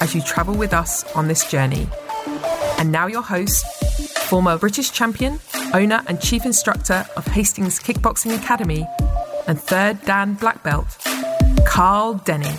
as you travel with us on this journey. And now, your host, former British champion, owner, and chief instructor of Hastings Kickboxing Academy, and third Dan Black Belt, Carl Denny.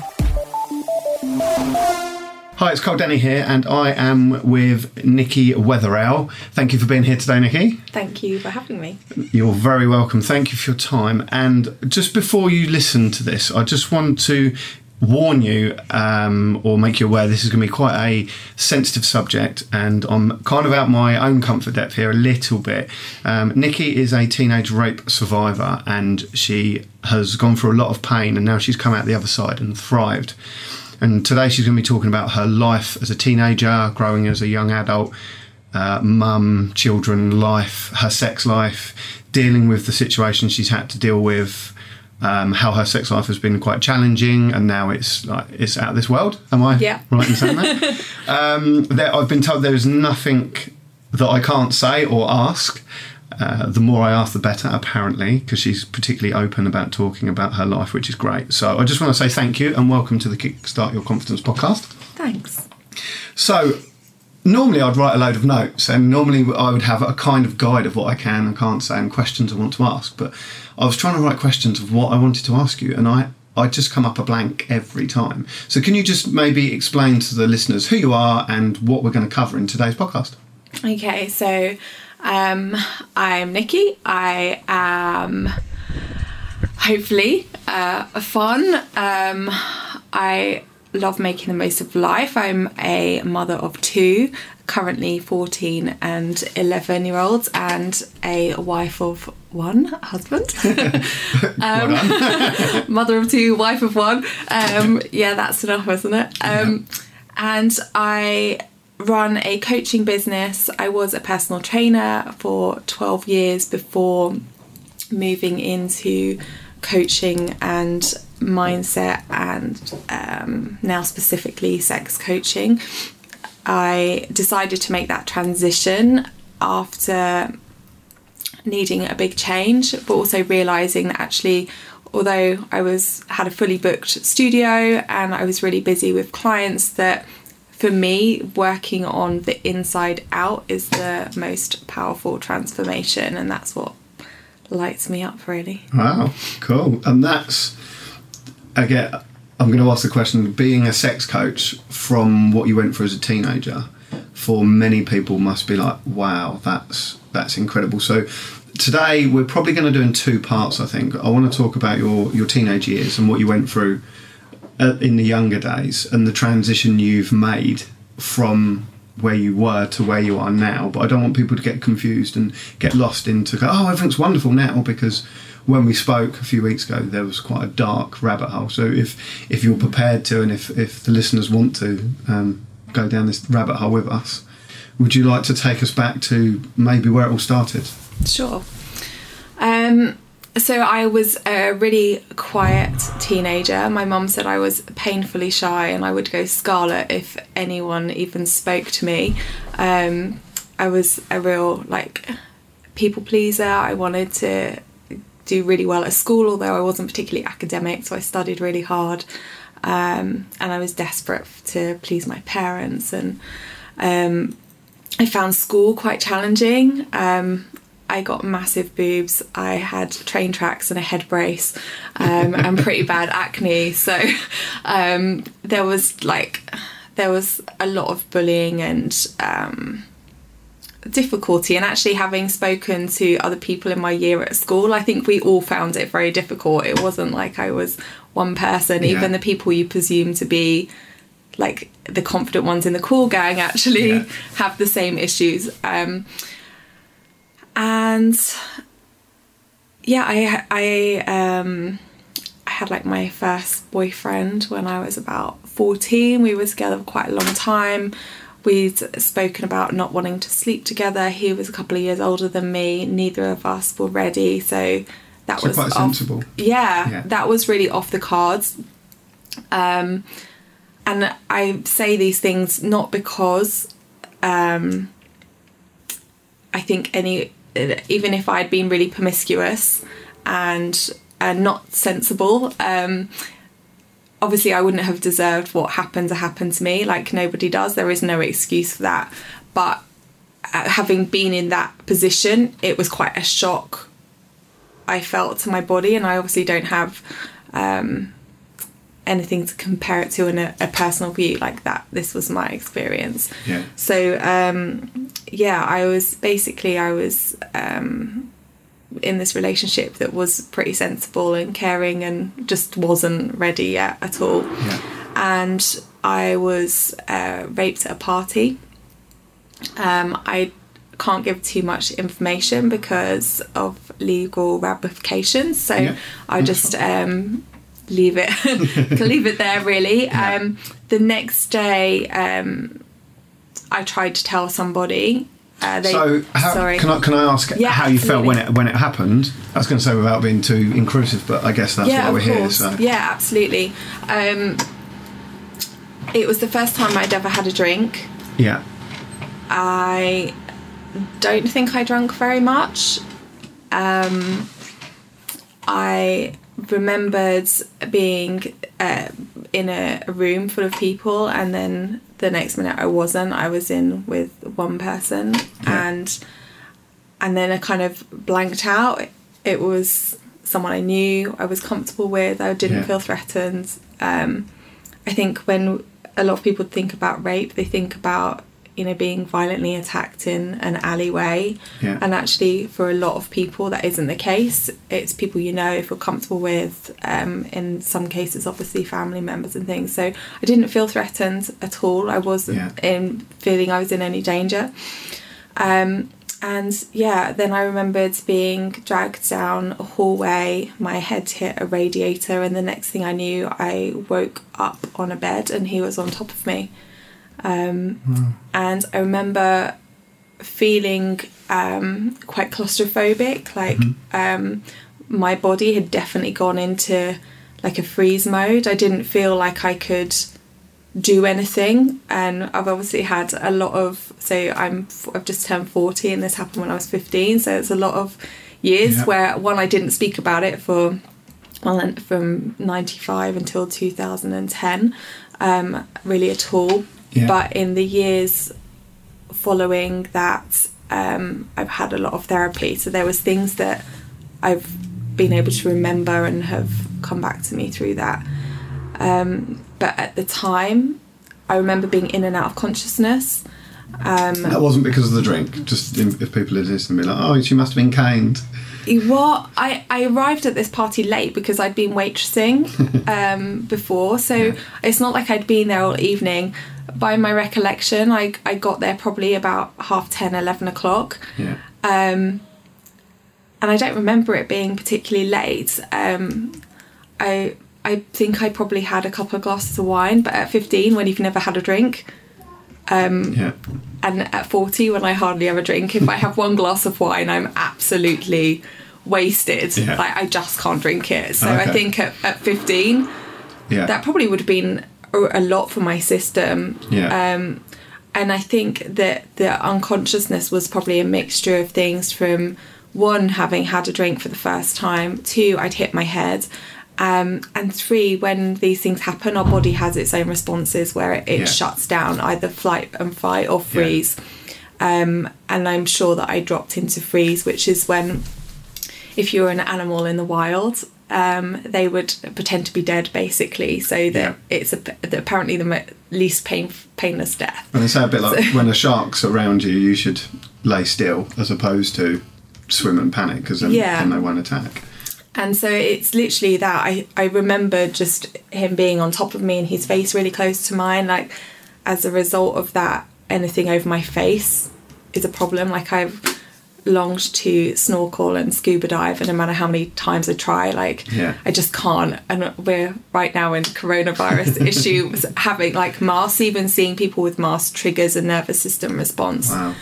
Hi, it's Carl Denny here, and I am with Nikki Wetherill. Thank you for being here today, Nikki. Thank you for having me. You're very welcome. Thank you for your time. And just before you listen to this, I just want to warn you um, or make you aware this is going to be quite a sensitive subject and I'm kind of out my own comfort depth here a little bit. Um, Nikki is a teenage rape survivor and she has gone through a lot of pain and now she's come out the other side and thrived. And today she's going to be talking about her life as a teenager, growing as a young adult, uh, mum, children, life, her sex life, dealing with the situation she's had to deal with, um, how her sex life has been quite challenging, and now it's like it's out of this world. Am I Yeah. right in saying that? um, there, I've been told there is nothing that I can't say or ask. Uh, the more I ask, the better, apparently, because she's particularly open about talking about her life, which is great. So I just want to say thank you and welcome to the Kickstart Your Confidence podcast. Thanks. So, normally I'd write a load of notes, and normally I would have a kind of guide of what I can and can't say and questions I want to ask. But I was trying to write questions of what I wanted to ask you, and I I just come up a blank every time. So, can you just maybe explain to the listeners who you are and what we're going to cover in today's podcast? Okay, so um, I'm Nikki. I am hopefully uh, fun. Um, I love making the most of life. I'm a mother of two, currently 14 and 11 year olds, and a wife of one husband. um, mother of two, wife of one. Um, yeah, that's enough, isn't it? Um, And I run a coaching business. I was a personal trainer for 12 years before moving into coaching and mindset and um, now specifically sex coaching. I decided to make that transition after needing a big change, but also realizing that actually, although I was had a fully booked studio and I was really busy with clients, that for me, working on the inside out is the most powerful transformation, and that's what lights me up really. Wow, cool. And that's again. I'm going to ask the question: Being a sex coach from what you went through as a teenager, for many people must be like, wow, that's that's incredible. So today we're probably going to do in two parts. I think I want to talk about your your teenage years and what you went through uh, in the younger days and the transition you've made from where you were to where you are now. But I don't want people to get confused and get lost into oh, everything's wonderful now because when we spoke a few weeks ago, there was quite a dark rabbit hole. So if if you're prepared to, and if if the listeners want to um, go down this rabbit hole with us, would you like to take us back to maybe where it all started? Sure. Um, so I was a really quiet teenager. My mum said I was painfully shy and I would go scarlet if anyone even spoke to me. Um, I was a real like people pleaser. I wanted to do really well at school, although I wasn't particularly academic, so I studied really hard. Um, and I was desperate to please my parents, and um, I found school quite challenging. Um, I got massive boobs. I had train tracks and a head brace, um, and pretty bad acne. So um, there was like there was a lot of bullying and um, difficulty. And actually, having spoken to other people in my year at school, I think we all found it very difficult. It wasn't like I was one person. Yeah. Even the people you presume to be like the confident ones in the cool gang actually Yeah. have the same issues. Um, and yeah, I I um, I had like my first boyfriend when I was about 14. We were together for quite a long time. We'd spoken about not wanting to sleep together. He was a couple of years older than me. Neither of us were ready. So that So was quite off- sensible. Yeah, Yeah. that was really off the cards. Um, and I say these things not because um, I think any, even if I'd been really promiscuous and uh, not sensible, um, obviously I wouldn't have deserved what happened to happen to me. Like nobody does. There is no excuse for that. But uh, having been in that position, it was quite a shock I felt to my body, and I obviously don't have um, anything to compare it to in a, a personal view like that. This was my experience. Yeah. So um, yeah, I was basically I was um, in this relationship that was pretty sensible and caring, and just wasn't ready yet at all. Yeah. And I was uh, raped at a party. Um, I can't give too much information because of legal ramifications, so Yeah, I'll just um, leave it leave it there. Really. Yeah. Um, the next day, um, I tried to tell somebody. Uh, they, so, how, can I can I ask Yeah, how you felt when it when it happened? I was going to say without being too inclusive, but I guess that's yeah, why we're here. So Yeah, absolutely. Um, it was the first time I'd ever had a drink. yeah, I don't think I drank very much. Um, I remembered being uh, in a, a room full of people, and then the next minute I wasn't. I was in with one person, and and then I kind of blanked out. It was someone I knew, I was comfortable with. I didn't Yeah. feel threatened. Um, I think when a lot of people think about rape, they think about you know being violently attacked in an alleyway, Yeah. and actually for a lot of people that isn't the case. It's people you know, if you're comfortable with. Um, in some cases, obviously family members and things. So I didn't feel threatened at all. I wasn't Yeah. in feeling I was in any danger. Um, and yeah, then I remembered being dragged down a hallway. My head hit a radiator, and the next thing I knew, I woke up on a bed and he was on top of me. Um, And I remember feeling um, quite claustrophobic, like um, my body had definitely gone into like a freeze mode. I didn't feel like I could do anything. And I've obviously had a lot of so I'm I've just turned 40 and this happened when I was 15 so it's a lot of years Yeah. where one I didn't speak about it for well from 95 until 2010 um really at all Yeah. but in the years following that um I've had a lot of therapy so there was things that I've been able to remember and have come back to me through that um, but at the time, I remember being in and out of consciousness. Um, that wasn't because of the drink. Just if people are listening, be like, oh, she must have been caned. What I, I arrived at this party late because I'd been waitressing um, before, so Yeah. it's not like I'd been there all evening. By my recollection, I, I got there probably about half 10, 11 o'clock. Yeah. um, and I don't remember it being particularly late. Um, I I think I probably had a couple of glasses of wine, but at 15, when you've never had a drink, Yeah. and at 40, when I hardly ever drink, if I have one glass of wine, I'm absolutely wasted. Yeah. Like I just can't drink it. So I think at, at 15, Yeah. that probably would have been a, a lot for my system. yeah. Um, and I think that the unconsciousness was probably a mixture of things from one, having had a drink for the first time, two, I'd hit my head. Um, and three, when these things happen, our body has its own responses where it, it Yeah. shuts down either flight and fight or freeze. Um, and I'm sure that I dropped into freeze, which is when, if you're an animal in the wild, um, they would pretend to be dead basically, so that Yeah. it's a, that apparently the mo- least pain, painless death. and they say a bit like when a shark's around you, you should lay still as opposed to swim and panic because then, Yeah. then they won't attack. And so it's literally that. I, I remember just him being on top of me and his face really close to mine. Like, as a result of that, anything over my face is a problem. Like, I've longed to snorkel and scuba dive, and no matter how many times I try, like Yeah. I just can't. And we're right now in coronavirus issues, having like masks, even seeing people with masks triggers a nervous system response. Wow.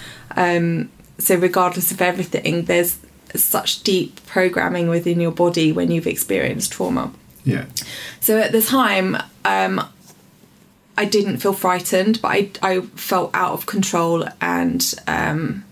So regardless of everything, there's such deep programming within your body when you've experienced trauma. Yeah. So at the time, um, I didn't feel frightened, but I, I felt out of control and um,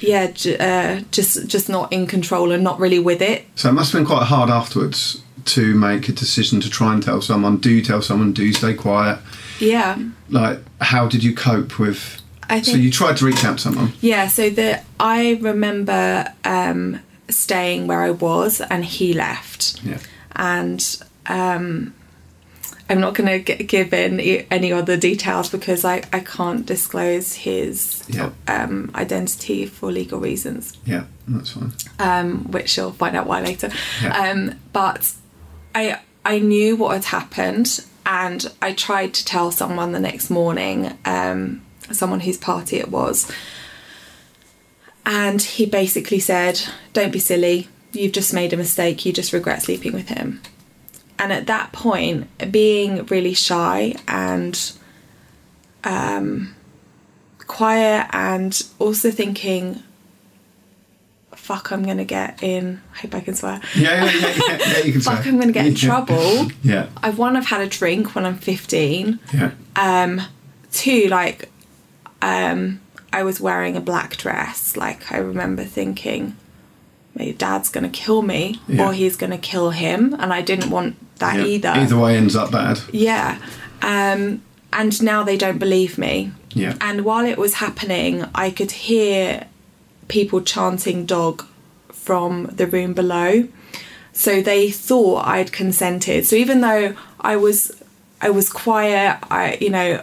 yeah, j- uh, just just not in control and not really with it. So it must have been quite hard afterwards to make a decision to try and tell someone, do tell someone, do stay quiet. Yeah, Like, how did you cope with? I think, So you tried to reach out to someone. yeah. So the I remember um, staying where I was, and he left. Yeah. and um, I'm not going to give in any other details because I, I can't disclose his Yeah. um, identity for legal reasons, Yeah, that's fine. um, which you'll find out why later. Yeah. Um, but I I knew what had happened, and I tried to tell someone the next morning, um, someone whose party it was, and he basically said, "Don't be silly. You've just made a mistake. You just regret sleeping with him." And at that point, being really shy and um, quiet, and also thinking, "Fuck, I'm gonna get in." I hope I can swear. Yeah, yeah, yeah, yeah, yeah you can say. Fuck, I'm gonna get in trouble. Yeah, I one, I've had a drink when I'm 15. yeah, Um, two, like, um, I was wearing a black dress. Like, I remember thinking, my dad's gonna kill me, Yeah. or he's gonna kill him, and I didn't want that yeah. either. Either way ends up bad. Yeah. Um, and now they don't believe me. Yeah. And while it was happening, I could hear people chanting dog from the room below. So they thought I'd consented. So even though I was I was quiet, I you know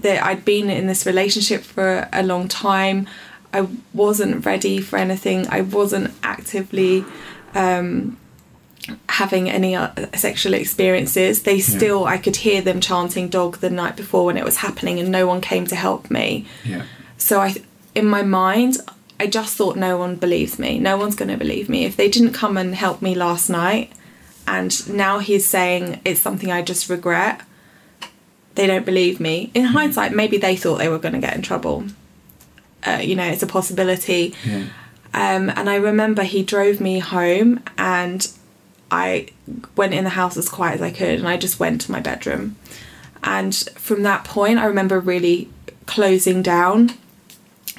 that I'd been in this relationship for a long time. I wasn't ready for anything. I wasn't actively um, having any uh, sexual experiences. They still, I could hear them chanting dog the night before when it was happening, and no one came to help me. Yeah, So I, in my mind, I just thought no one believes me. No one's going to believe me if they didn't come and help me last night, and now he's saying it's something I just regret. They don't believe me. In hindsight, maybe they thought they were going to get in trouble. Uh, you know, it's a possibility. yeah, Um, and I remember he drove me home, and I went in the house as quiet as I could, and I just went to my bedroom. And from that point, I remember really closing down.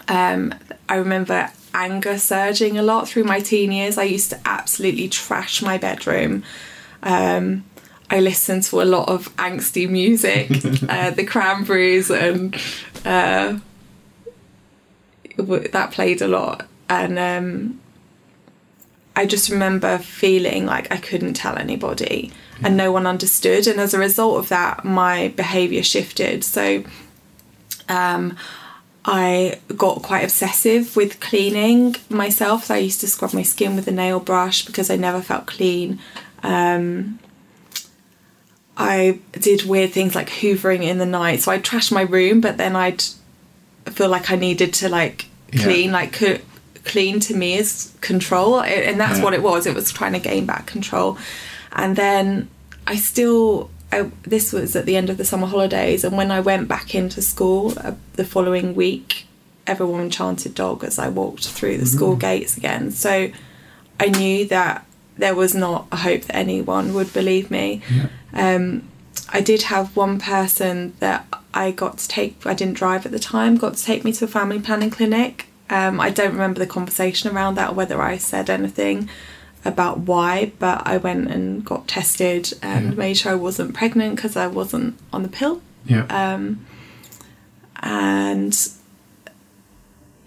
Um, I remember anger surging a lot through my teen years. I used to absolutely trash my bedroom. Um, I listened to a lot of angsty music, uh, the Cranberries, and uh, that played a lot. And um, I just remember feeling like I couldn't tell anybody and no one understood. And as a result of that, my behaviour shifted. So um, I got quite obsessive with cleaning myself. So I used to scrub my skin with a nail brush because I never felt clean. Um, I did weird things like hoovering in the night. So I'd trash my room, but then I'd feel like I needed to like Yeah. clean. Like co- clean to me is control, and that's Yeah. what it was. It was trying to gain back control. And then I still. I, this was at the end of the summer holidays, and when I went back into school uh, the following week, everyone chanted dog as I walked through the school gates again. So I knew that there was not a hope that anyone would believe me. Um, I did have one person that I got to take, I didn't drive at the time, got to take me to a family planning clinic. Um, I don't remember the conversation around that or whether I said anything about why, but I went and got tested and Yeah. made sure I wasn't pregnant because I wasn't on the pill yeah, um, and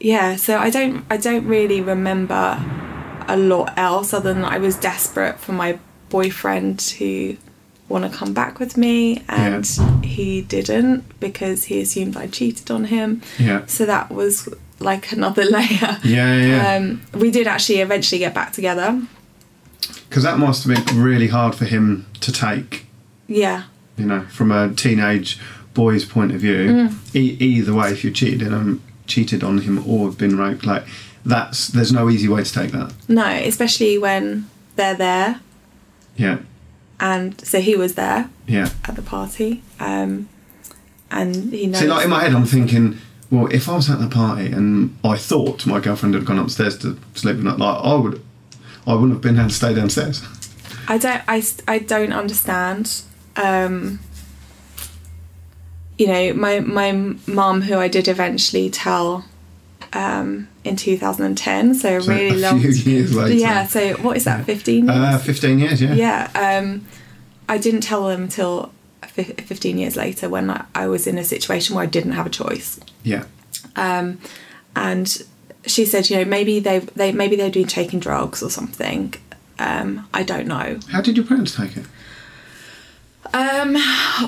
yeah so i don't i don't really remember a lot else other than i was desperate for my boyfriend to want to come back with me and he didn't because he assumed i cheated on him yeah, so that was like another layer yeah, yeah. yeah. um, we did actually eventually get back together Because that must have been really hard for him to take. yeah You know, from a teenage boy's point of view. Mm. E- either way, if you cheated on cheated on him or have been raped, like that's there's no easy way to take that. No, especially when they're there, Yeah, and so he was there yeah. at the party, um, and he knows. See, like in my head, I'm thinking, well, if I was at the party and I thought my girlfriend had gone upstairs to sleep with, like I would, I wouldn't have been able to stay downstairs. I don't. I, I don't understand. Um, you know, my my mum, who I did eventually tell um, in 2010, so So really long. years later. Yeah. So what is that? 15 years. Uh, 15 years, yeah. yeah. Um, I didn't tell them until fif- 15 years later when I, I was in a situation where I didn't have a choice. Yeah. Um, and she said, you know, maybe they they maybe they're doing taking drugs or something. Um, I don't know. How did your parents take it? Um,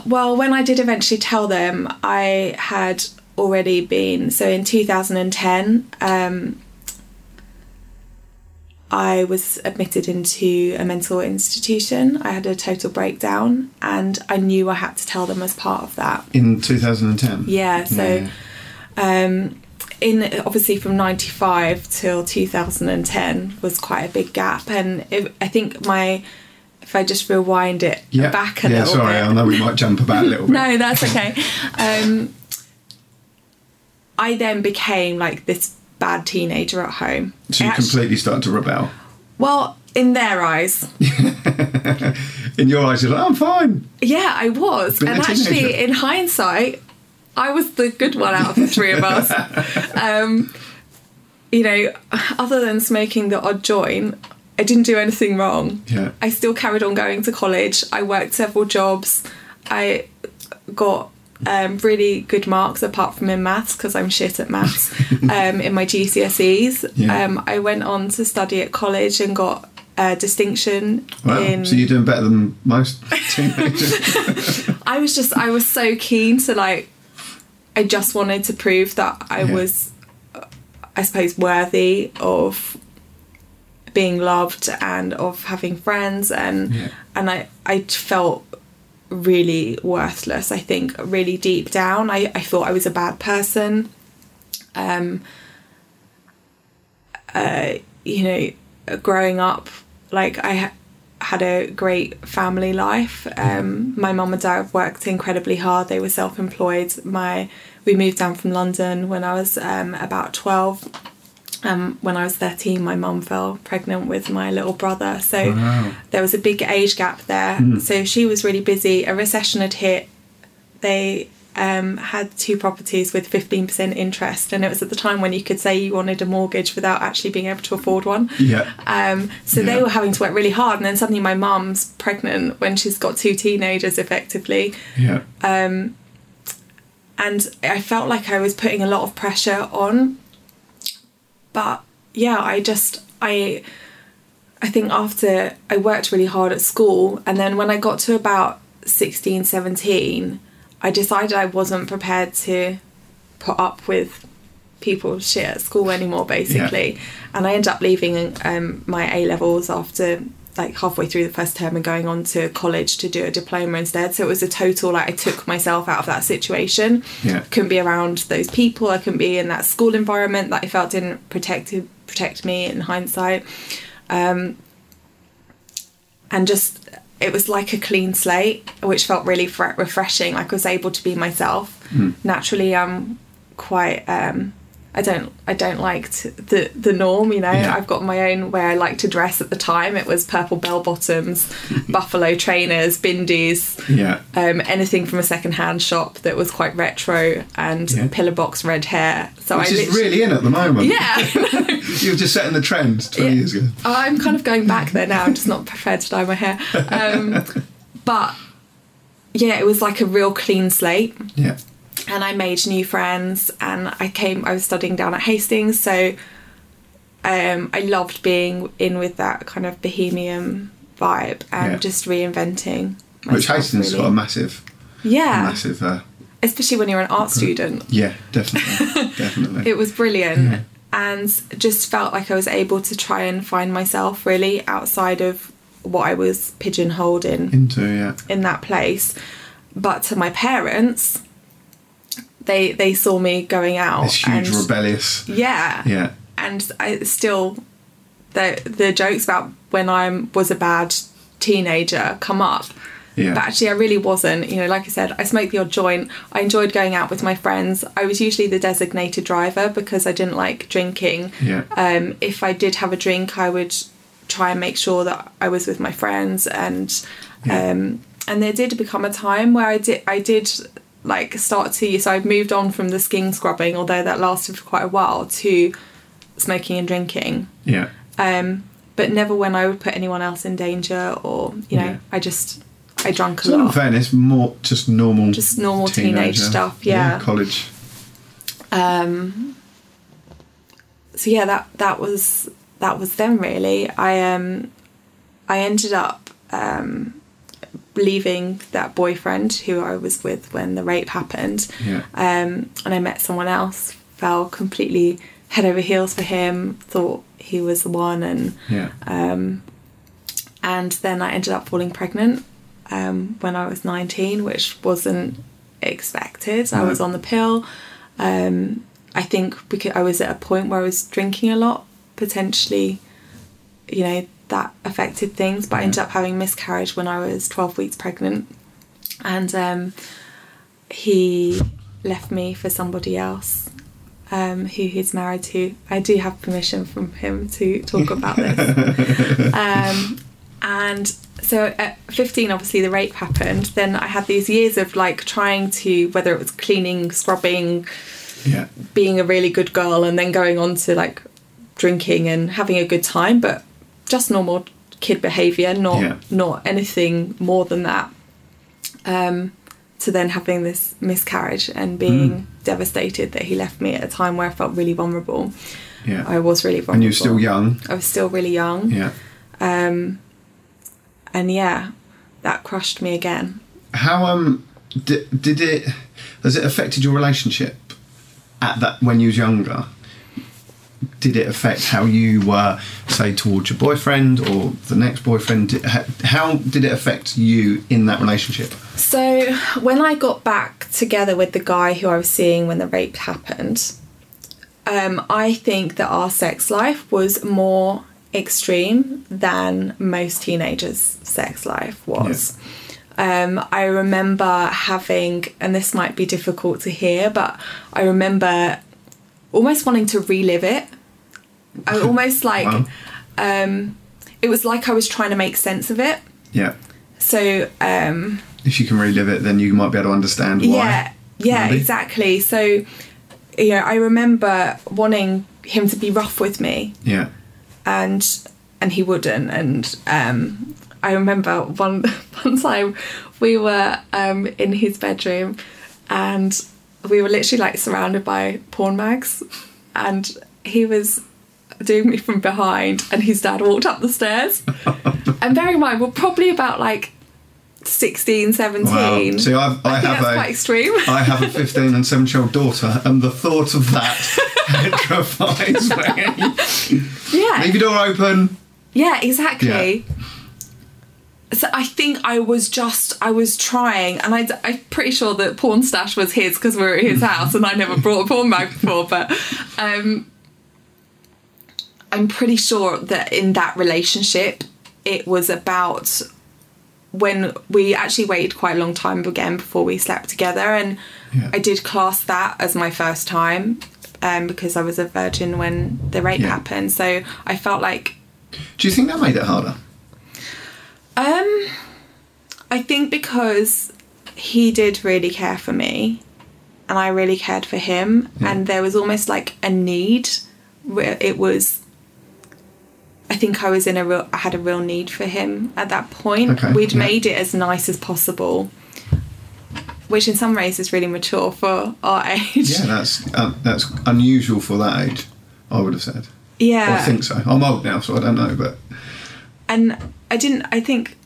well, when I did eventually tell them, I had already been so in 2010. Um, I was admitted into a mental institution. I had a total breakdown, and I knew I had to tell them as part of that. In 2010? Yeah, so Yeah. um, in obviously from 95 till 2010 was quite a big gap and it, i think my if i just rewind it Yeah. back a little, yeah, little sorry, bit I know we might jump about a little bit. no that's okay um, i then became like this bad teenager at home So you actu- completely started to rebel. well in their eyes In your eyes, you're like, I'm fine. Yeah, I was. And actually, in hindsight, I was the good one out of the three of us. um, you know, other than smoking the odd joint, I didn't do anything wrong. Yeah. I still carried on going to college. I worked several jobs. I got um, really good marks apart from in maths because I'm shit at maths um, in my GCSEs. Yeah. Um, I went on to study at college and got a distinction Wow. in So you're doing better than most teenagers. I was just I was so keen to like I just wanted to prove that I Yeah. was I suppose worthy of being loved and of having friends and Yeah. and I I felt really worthless I think really deep down I, I thought I was a bad person um uh you know growing up like I ha- had a great family life. Um, my mum and dad worked incredibly hard. They were self-employed. My we moved down from London when I was um, about twelve. Um, when I was thirteen, my mum fell pregnant with my little brother. So Wow. there was a big age gap there. So she was really busy. A recession had hit. They um, had two properties with 15% interest, and it was at the time when you could say you wanted a mortgage without actually being able to afford one. yeah. Um, so Yeah. they were having to work really hard, and then suddenly my mum's pregnant when she's got two teenagers, effectively, Yeah. and I felt like I was putting a lot of pressure on. But yeah, I just I I think after I worked really hard at school, and then when I got to about 16, 17, I decided I wasn't prepared to put up with people's shit at school anymore, basically. And I ended up leaving um, my A levels after like halfway through the first term and going on to college to do a diploma instead. So it was a total like I took myself out of that situation. Yeah. Couldn't be around those people. I couldn't be in that school environment that I felt didn't protect protect me in hindsight. Um, and just it was like a clean slate, which felt really fre- refreshing. Like I was able to be myself. Naturally, I'm quite. Um, I don't. I don't like the the norm. You know, Yeah. I've got my own way I like to dress. At the time, it was purple bell bottoms, buffalo trainers, bindies, Yeah. um, anything from a second-hand shop that was quite retro, and Yeah. pillar box red hair. So Which I is really in at the moment. yeah. You were just setting the trend 20 Yeah. years ago. I'm kind of going back there now. I'm just not prepared to dye my hair. Um, but yeah, it was like a real clean slate. Yeah. And I made new friends, and I came. I was studying down at Hastings, so um, I loved being in with that kind of bohemian vibe and Yeah. just reinventing. Which Hastings really. got a massive, yeah, massive. Uh, especially when you're an art student. yeah, definitely, definitely. It was brilliant Yeah. and just felt like I was able to try and find myself really outside of what I was pigeonholed in Into yeah, in that place. But to my parents, they they saw me going out this huge and rebellious. yeah, Yeah, and I still the the jokes about when I was a bad teenager come up. Yeah. But actually, I really wasn't. You know, like I said, I smoked the odd joint. I enjoyed going out with my friends. I was usually the designated driver because I didn't like drinking. Yeah. Um, if I did have a drink, I would try and make sure that I was with my friends, and Yeah. um, and there did become a time where I did I did like start to so I've moved on from the skin scrubbing, although that lasted for quite a while, to smoking and drinking Yeah. um, but never when I would put anyone else in danger or you know Yeah. I just I drank a So in lot. fairness, more just normal, Just normal teenage teenager. stuff, yeah. college. Um, so yeah, that that was that was them really. I um I ended up um leaving that boyfriend who I was with when the rape happened. Yeah. Um, and I met someone else, fell completely head over heels for him, thought he was the one, and Yeah. um, and then I ended up falling pregnant um, when I was 19, which wasn't expected. I was on the pill. Um, I think because I was at a point where I was drinking a lot, potentially, you know, that affected things. But I ended up having miscarriage when I was 12 weeks pregnant, and um, he left me for somebody else. Um, who he's married to. I do have permission from him to talk about this. um, and so at 15 obviously the rape happened then i had these years of like trying to whether it was cleaning scrubbing Yeah. being a really good girl and then going on to like drinking and having a good time but just normal kid behavior not Yeah. not anything more than that um to then having this miscarriage and being Mm. devastated that he left me at a time where i felt really vulnerable Yeah. i was really vulnerable and you're still young. i was still really young Yeah. um, and yeah, that crushed me again. How um did, did it has it affected your relationship at that when you was younger? Did it affect how you were, say, towards your boyfriend or the next boyfriend? How did it affect you in that relationship? So when I got back together with the guy who I was seeing when the rape happened, um, I think that our sex life was more extreme than most teenagers' sex life was. Um, I remember having, and this might be difficult to hear, but I remember almost wanting to relive it. I almost like, Wow. um, it was like I was trying to make sense of it. Yeah. So, um, If you can relive it, then you might be able to understand why. yeah, yeah, maybe. exactly. So, you know, I remember wanting him to be rough with me, Yeah. and and he wouldn't. And um, I remember one one time we were um, in his bedroom, and we were literally like surrounded by porn mags, and he was doing me from behind, and his dad walked up the stairs. and bear in mind, we're probably about like 16, 17. Wow. See, I've, I, I have that's a quite extreme. I have a 15 and 7 year old daughter, and the thought of that petrifies me. yeah. Leave your door open. Yeah, exactly. So I think I was just I was trying, and I, I'm pretty sure that porn stash was his because we were at his house, and I never brought a porn bag before. But um, I'm pretty sure that in that relationship, it was about when we actually waited quite a long time again before we slept together, and Yeah. I did class that as my first time. Um, because I was a virgin when the rape Yeah. happened, so I felt like Do you think that made it harder? Um, I think because he did really care for me, and I really cared for him, Yeah. and there was almost like a need where it was. I think I was in a real. I had a real need for him at that point. Okay, We'd yeah. made it as nice as possible, which in some ways is really mature for our age. Yeah, that's uh, that's unusual for that age. I would have said. Yeah. I think so. I'm old now, so I don't know, but and I didn't. I think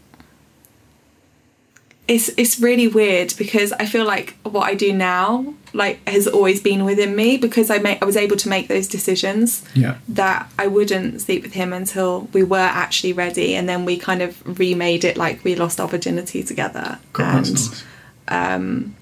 it's it's really weird because I feel like what I do now like has always been within me because I make I was able to make those decisions yeah, that I wouldn't sleep with him until we were actually ready, and then we kind of remade it like we lost our virginity together. God, and nice. Um,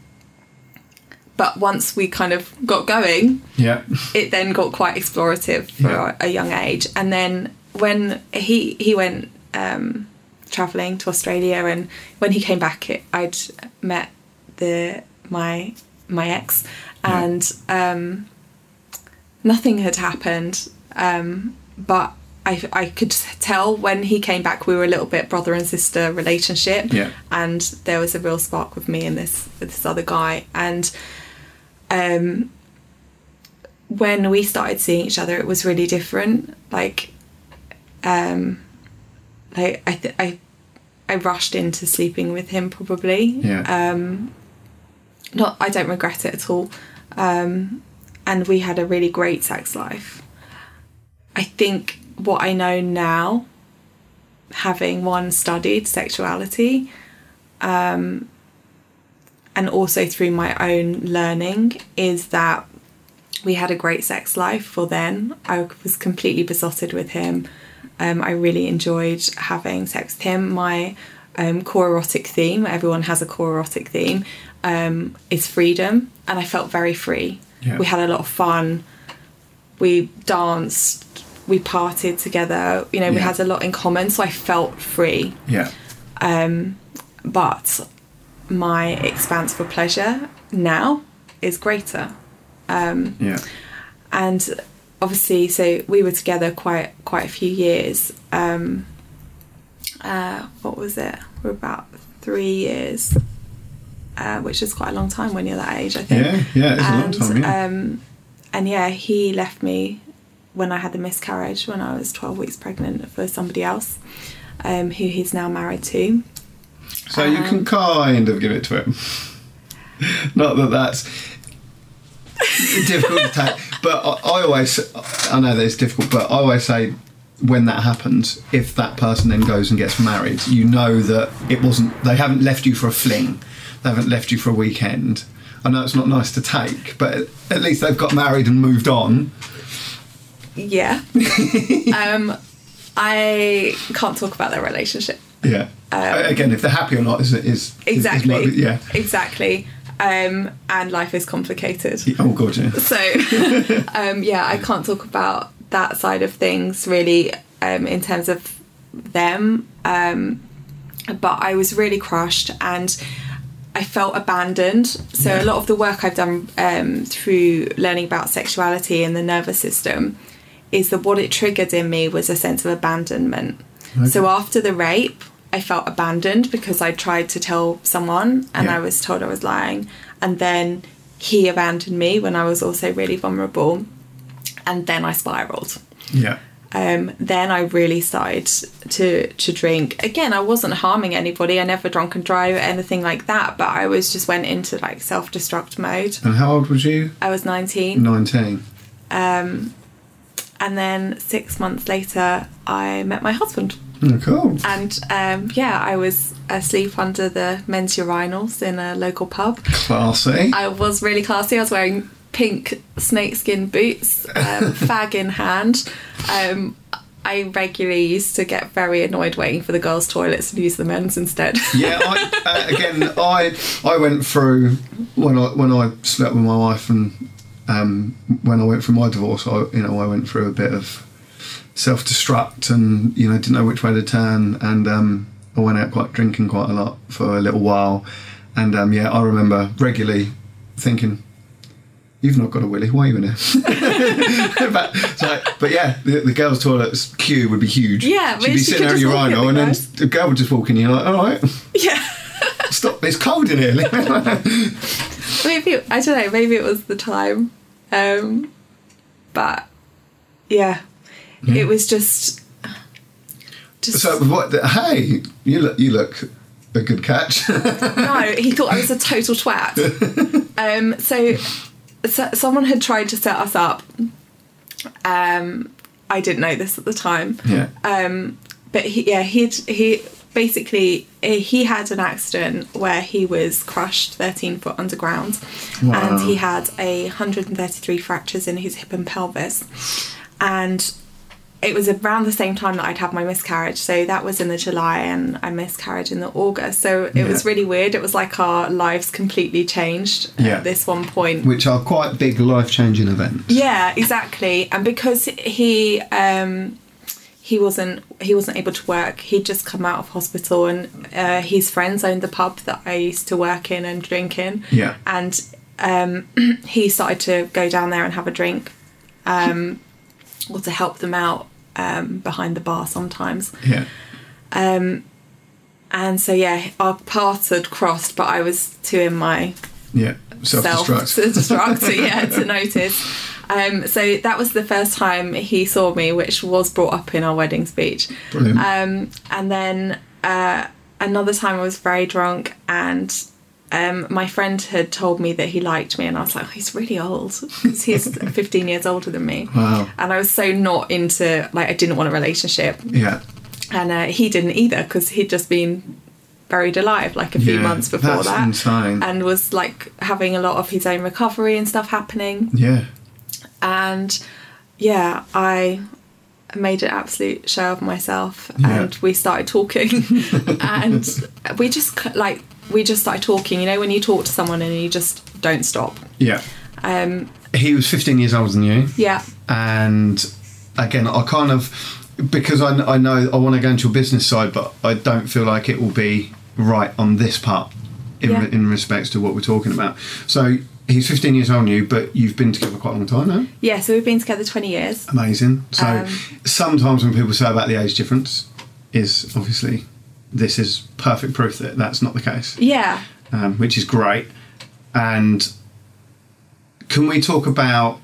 but once we kind of got going, Yeah. it then got quite explorative for Yeah. a young age. And then when he he went um, traveling to Australia, and when he came back, it, I'd met the my my ex, and um, nothing had happened. Um, but I, I could tell when he came back, we were a little bit brother and sister relationship, Yeah. and there was a real spark with me and this this other guy, and um, when we started seeing each other, it was really different. Like, um, like I th- I I rushed into sleeping with him probably. Yeah. Um, not I don't regret it at all. Um, and we had a really great sex life. I think what I know now, having one studied sexuality, um, and also through my own learning, is that we had a great sex life for then. I was completely besotted with him. Um, I really enjoyed having sex with him. My um, core erotic theme, everyone has a core erotic theme, um, is freedom, and I felt very free. Yeah. We had a lot of fun. We danced, we partied together. You know, we had a lot in common, so I felt free Yeah. Um, but my expanse for pleasure now is greater Yeah. and obviously so we were together quite quite a few years um uh what was it we're about three years uh, which is quite a long time when you're that age i think Yeah. Yeah. It's a long and time. Yeah. um and yeah he left me when i had the miscarriage when i was 12 weeks pregnant for somebody else um who he's now married to So you can Um, kind of give it to him. Not that that's difficult to take, but I, I always, I know that it's difficult, but I always say when that happens, if that person then goes and gets married, you know that it wasn't, they haven't left you for a fling, they haven't left you for a weekend. I know it's not nice to take, but at least they've got married and moved on. Yeah. um, I can't talk about their relationship. Yeah. Again, if they're happy or not is is is- is Um, Exactly. yeah. Exactly. Um, and life is complicated. Oh god, yeah. So, um, yeah, I can't talk about that side of things really um, in terms of them. Um, but I was really crushed and I felt abandoned. So, Yeah. a lot of the work I've done um, through learning about sexuality and the nervous system is that what it triggered in me was a sense of abandonment. So, after the rape, I felt abandoned because I tried to tell someone and Yeah. I was told I was lying. And then he abandoned me when I was also really vulnerable. And then I spiraled. Yeah. Um, then I really started to to drink. Again, I wasn't harming anybody. I never drunk and drive or anything like that. But I was just went into like self destruct mode. And how old was you? I was nineteen, Nineteen. and then six months later, I met my husband. Oh, cool. And um, yeah, I was asleep under the men's urinals in a local pub. Classy. I was really classy. I was wearing pink snakeskin boots, um, fag in hand. Um, I regularly used to get very annoyed waiting for the girls' toilets and use the men's instead. yeah, I, uh, again, I I went through when I when I slept with my wife and um, when I went through my divorce, I you know I went through a bit of self destruct and you know didn't know which way to turn and um, I went out quite drinking quite a lot for a little while and um, yeah I remember regularly thinking. You've not got a willy. Why are you in here? but, like, but yeah, the, the girls' toilets queue would be huge. Yeah, she'd be sitting there at urinal, and then the girl would just walk in. You're like, all right, yeah. stop. It's cold in here. maybe I don't know. Maybe it was the time, um, but yeah, it was just. Just so what? Hey, you look. You look a good catch. no, he thought I was a total twat. um, so, so someone had tried to set us up. Um, I didn't know this at the time. yeah. Um, but he, yeah, he he basically eh, he had an accident where he was crushed 13 foot underground, Wow. and he had a 133 fractures in his hip and pelvis, and it was around the same time that I'd had my miscarriage. So that was in the July and I miscarried in the August. So it was really weird. It was like our lives completely changed Yeah. at this one point. Which are quite big life changing events. Yeah, exactly. And because he um he wasn't he wasn't able to work. He'd just come out of hospital and uh, his friends owned the pub that I used to work in and drink in. Yeah. And um he started to go down there and have a drink. Um or to help them out um behind the bar sometimes. Yeah. Um, And so yeah, our paths had crossed but I was too in my Yeah. Self destruct. self-destruct, yeah, to notice. Um, so that was the first time he saw me, which was brought up in our wedding speech. Brilliant. Um, and then uh, another time I was very drunk, and um, my friend had told me that he liked me, and I was like, oh, he's really old because he's 15 years older than me. Wow. And I was so not into like I didn't want a relationship, yeah. and uh, he didn't either because he'd just been buried alive like a few Yeah, months before that's that insane. and was like having a lot of his own recovery and stuff happening Yeah. and yeah i made an absolute show of myself Yeah. and we started talking and we just like we just started talking you know when you talk to someone and you just don't stop Yeah. um He was 15 years older than you. yeah and again i kind of because i, I know i want to go into a business side but i don't feel like it will be right on this part in, Yeah. in respects to what we're talking about so he's 15 years older than you but you've been together quite a long time now yeah so we've been together 20 years amazing so Um, sometimes when people say about the age difference is obviously this is perfect proof that that's not the case yeah um, which is great. And can we talk about?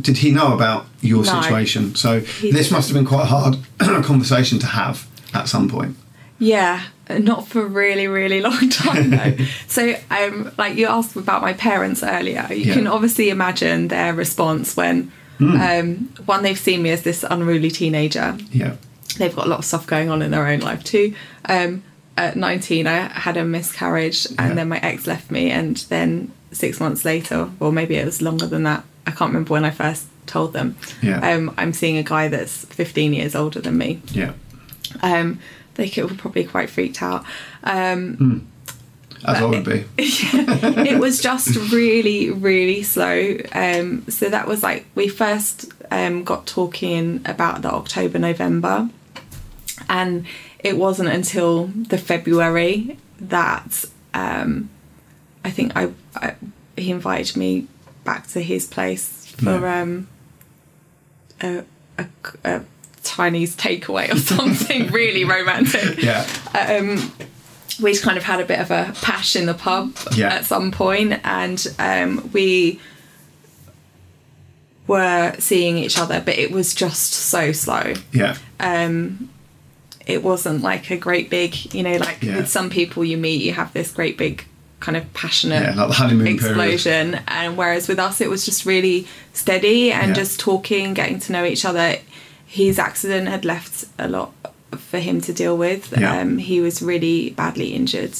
Did he know about your No. situation? So this didn't. must have been quite a hard conversation to have at some point. Yeah, not for a really, really long time though. so, um, like you asked about my parents earlier, you Yeah. can obviously imagine their response when, Hmm. um, one, they've seen me as this unruly teenager. Yeah, They've got a lot of stuff going on in their own life too. Um, at 19, I had a miscarriage, and Yeah. then my ex left me, and then six months later, or maybe it was longer than that. I can't remember when I first told them. Yeah. Um, I'm seeing a guy that's 15 years older than me yeah. um, they could, were probably quite freaked out. Um, As I would be. it was just really, really slow. Um, so that was like we first um, got talking about the October, November, and it wasn't until the February that um, I think I, I he invited me back to his place for Yeah. um, a, a, a Chinese takeaway or something really romantic Yeah, um, we'd kind of had a bit of a pash in the pub Yeah. at some point, and um, we were seeing each other, but it was just so slow. yeah, It wasn't like a great big, you know, like Yeah. with some people you meet, you have this great big kind of passionate yeah. Like honeymoon explosion and whereas with us it was just really steady and Yeah. just talking getting to know each other his accident had left a lot for him to deal with Yeah. um, he was really badly injured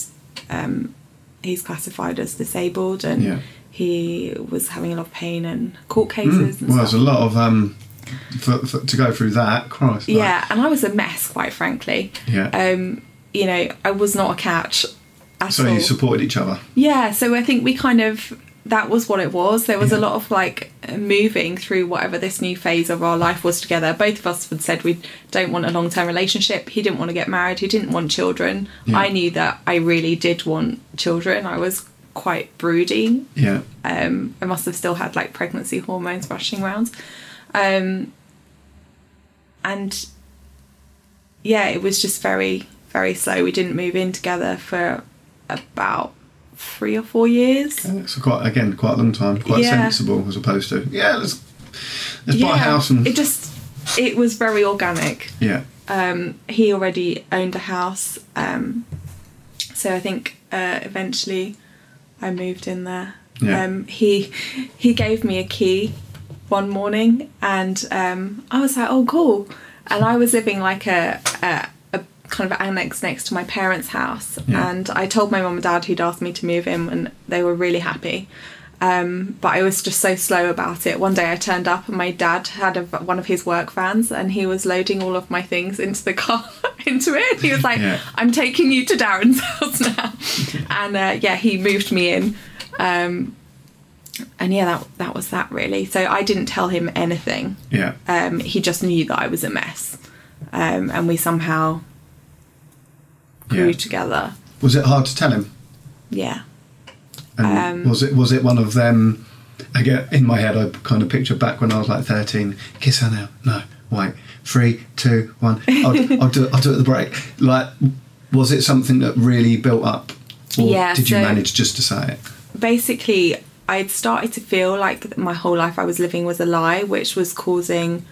um, he's classified as disabled and he was having a lot of pain and court cases Mm. and Well, there's a lot of um for, for, to go through that. Christ. like- yeah and i was a mess quite frankly Yeah. um, you know i was not a catch at so all you supported each other. Yeah, so I think we kind of that was what it was. There was a lot of like moving through whatever this new phase of our life was together. Both of us had said we don't want a long term relationship. He didn't want to get married. He didn't want children. Yeah. I knew that I really did want children. I was quite broody. Yeah, Um, I must have still had like pregnancy hormones rushing around. Um, and yeah, it was just very, very slow. We didn't move in together for about three or four years. So quite again quite a long time. Quite Yeah. sensible as opposed to yeah. Let's let's buy a house and it just it was very organic. yeah. Um, he already owned a house, um, so I think uh, eventually I moved in there. Yeah. Um, he he gave me a key one morning, and um, I was like, "Oh, cool!" And I was living like a, a, a kind of annex next to my parents' house, Yeah. and I told my mum and dad who'd asked me to move in, and they were really happy. Um, but I was just so slow about it. One day I turned up and my dad had a, one of his work vans and he was loading all of my things into the car, into it. He was like, Yeah. I'm taking you to Darren's house now. and uh, yeah, he moved me in. Um, and yeah, that, that was that really. So I didn't tell him anything. Yeah. Um, he just knew that I was a mess. Um, and we somehow grew Yeah. together. Was it hard to tell him? Yeah. And Um, was it was it one of them? I Again, in my head, I kind of picture back when I was like thirteen. Kiss her now. No, wait. Three, two, one. I'll, I'll do it. I'll do it at the break. Like, was it something that really built up, or Yeah, did you so- manage just to say it? basically I'd started to feel like my whole life I was living was a lie, which was causing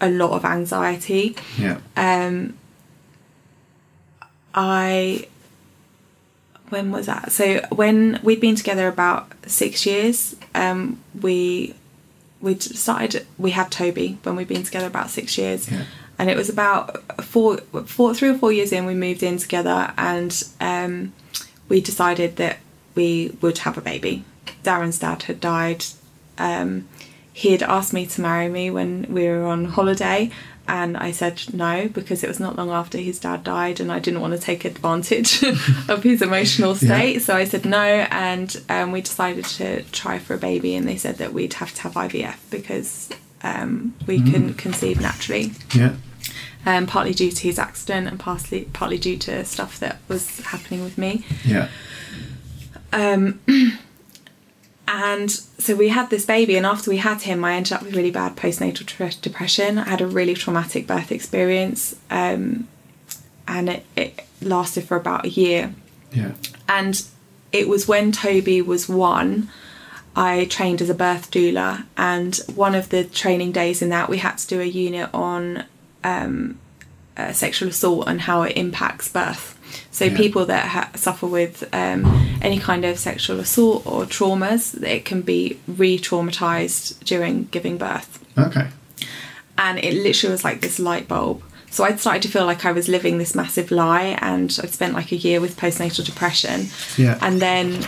a lot of anxiety. Yeah. Um, I when was that? So when we'd been together about six years, um, we we started. We had Toby when we'd been together about six years, Yeah. and it was about four, four, three or four years in. We moved in together, and um, we decided that we would have a baby. Darren's dad had died. Um, he had asked me to marry me when we were on holiday, and I said no because it was not long after his dad died, and I didn't want to take advantage of his emotional state. So I said no, and um, we decided to try for a baby, and they said that we'd have to have IVF because um, we couldn't conceive naturally Yeah. um, partly due to his accident and partly partly due to stuff that was happening with me. Yeah. Um, and so we had this baby, and after we had him, I ended up with really bad postnatal depression. I had a really traumatic birth experience, um, and it, it lasted for about a year. Yeah. And it was when Toby was one, I trained as a birth doula, and one of the training days in that we had to do a unit on um, uh, sexual assault and how it impacts birth. So Yeah. people that ha- suffer with um, any kind of sexual assault or traumas, it can be re-traumatized during giving birth Okay. and it literally was like this light bulb. So I'd started to feel like I was living this massive lie, and I'd spent like a year with postnatal depression. Yeah. And then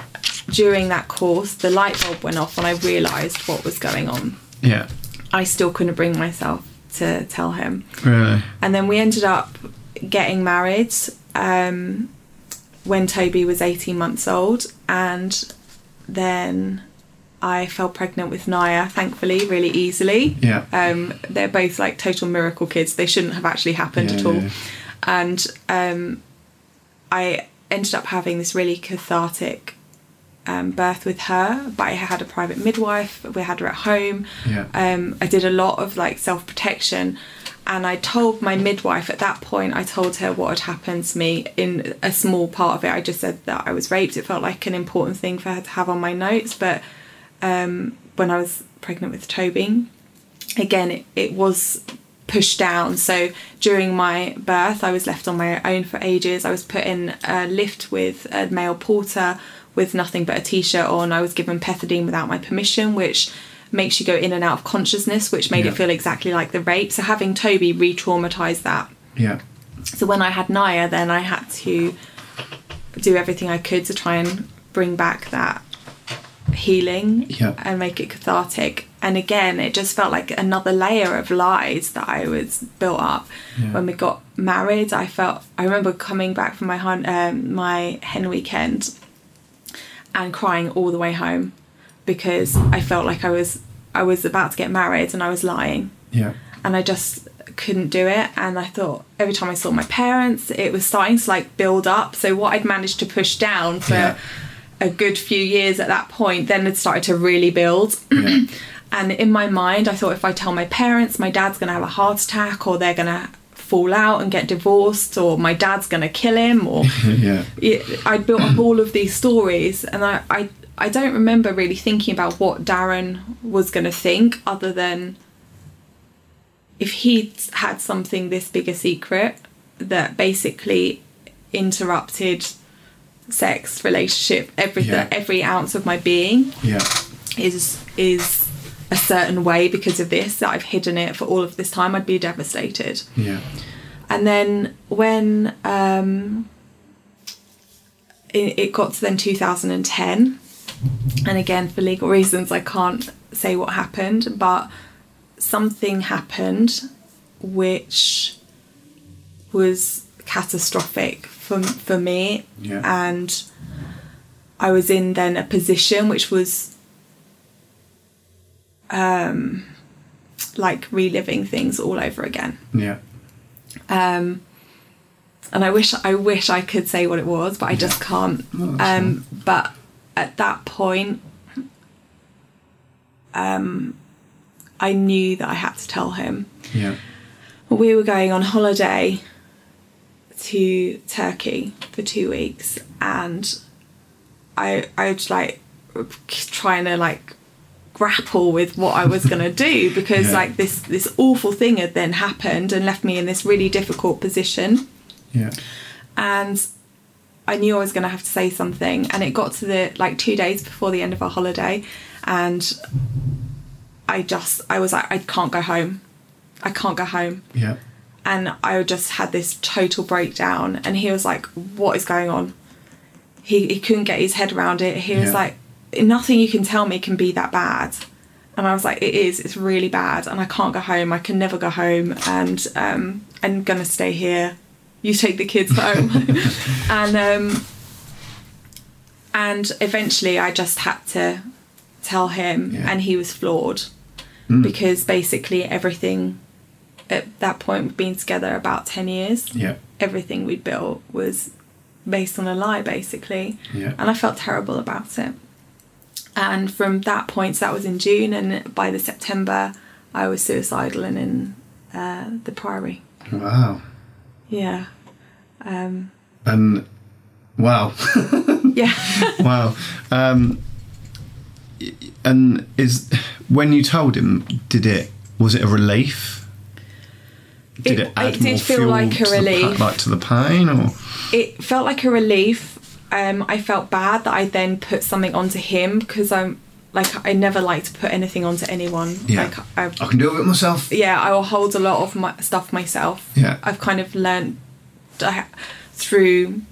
during that course, the light bulb went off, and I realised what was going on. Yeah. I still couldn't bring myself to tell him. Really. And then we ended up getting married um, when Toby was 18 months old. And then I fell pregnant with Naya, thankfully, really easily. Yeah. Um, they're both like total miracle kids. They shouldn't have actually happened at Yeah, all. yeah. And um, I ended up having this really cathartic um, birth with her, but I had a private midwife. We had her at home. Yeah. Um, I did a lot of like self protection, and I told my midwife at that point. I told her what had happened to me in a small part of it. I just said that I was raped. It felt like an important thing for her to have on my notes, but um, when I was pregnant with Toby, again it, it was pushed down so during my birth i was left on my own for ages i was put in a lift with a male porter with nothing but a t-shirt on i was given pethidine without my permission which makes you go in and out of consciousness which made Yeah. it feel exactly like the rape so having toby re-traumatized that Yeah. so when I had Naya, then I had to do everything I could to try and bring back that healing Yeah. and make it cathartic. And again, it just felt like another layer of lies that I was built up. Yeah. When we got married, I felt I remember coming back from my um, my hen weekend and crying all the way home because I felt like I was I was about to get married and I was lying Yeah. and I just couldn't do it. And I thought every time I saw my parents, it was starting to like build up. So what I'd managed to push down for Yeah. a good few years at that point, then it started to really build. Yeah. And in my mind, I thought if I tell my parents, my dad's gonna have a heart attack, or they're gonna fall out and get divorced, or my dad's gonna kill him, or yeah. I'd built up all of these stories, and I, I, I don't remember really thinking about what Darren was going to think, other than if he'd had something this big a secret that basically interrupted sex, relationship, everything, Yeah. every ounce of my being Yeah. is is a certain way because of this that I've hidden it for all of this time, I'd be devastated. Yeah. And then when um, it, it got to then 2010, and again, for legal reasons, I can't say what happened, but something happened which was catastrophic for, for me. Yeah. And I was in then a position which was um, like reliving things all over again. Yeah. Um, and I wish I wish I could say what it was, but I just can't. Um, but at that point, um, I knew that I had to tell him. Yeah. We were going on holiday to Turkey for two weeks, and I I was like trying to like grapple with what I was going to do because Yeah. like this this awful thing had then happened and left me in this really difficult position Yeah. and I knew I was going to have to say something. And it got to the like two days before the end of our holiday, and I just I was like I can't go home, I can't go home, Yeah. and I just had this total breakdown. And he was like, "What is going on?" He he couldn't get his head around it. He was like, "Nothing you can tell me can be that bad." And I was like, "It is. It's really bad, and I can't go home. I can never go home, and um, I'm gonna stay here. You take the kids home." and um, and eventually, I just had to tell him, Yeah. and he was floored Mm. because basically everything at that point we'd been together about 10 years Yeah. everything we'd built was based on a lie basically Yeah. and i felt terrible about it and from that point so that was in june and by the september i was suicidal and in uh, the priory Wow. Yeah um, And wow. yeah wow. Um, and is when you told him, did it was it a relief? Did It- it, add it did more feel fuel like a to the pa- like to the pain, or it felt like a relief. Um, I felt bad that I then put something onto him because I'm like I never like to put anything onto anyone. Yeah. Like I, I can do it myself. yeah, I will hold a lot of my stuff myself. Yeah. I've kind of learned through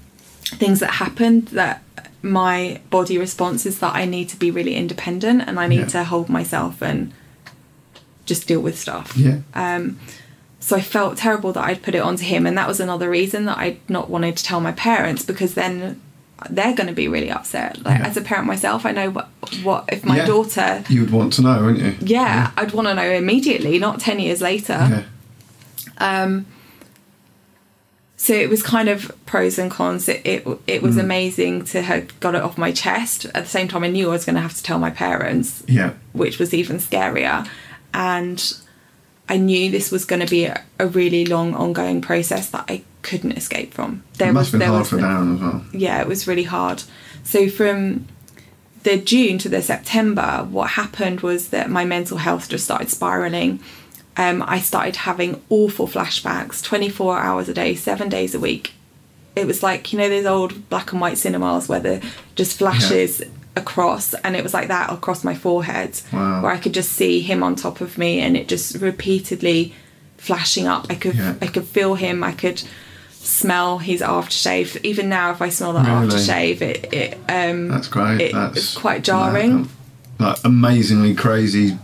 things that happened that my body response is that I need to be really independent and I need Yeah. to hold myself and just deal with stuff. Yeah. Um, so I felt terrible that I'd put it onto him, and that was another reason that I'd not wanted to tell my parents because then they're going to be really upset. Like Yeah. as a parent myself, I know what what if my Yeah. daughter. You would want to know, wouldn't you? Yeah, I'd want to know immediately, not ten years later. Yeah. Um, so it was kind of pros and cons. It it, it was amazing to have got it off my chest. At the same time, I knew I was going to have to tell my parents, Yeah. which was even scarier. And I knew this was going to be a, a really long, ongoing process that I couldn't escape from. It must have been there hard was for Darren as well. yeah, it was really hard. So from the June to the September, what happened was that my mental health just started spiraling. Um, I started having awful flashbacks, 24 hours a day, seven days a week. It was like, you know, those old black and white cinemas where the just flashes across, and it was like that across my forehead, Wow. where I could just see him on top of me, and it just repeatedly flashing up. I could, Yeah. I could feel him. I could smell his aftershave. Even now, if I smell that Really? aftershave, it, it um, That's great. It- That's it's quite jarring. Like amazingly crazy.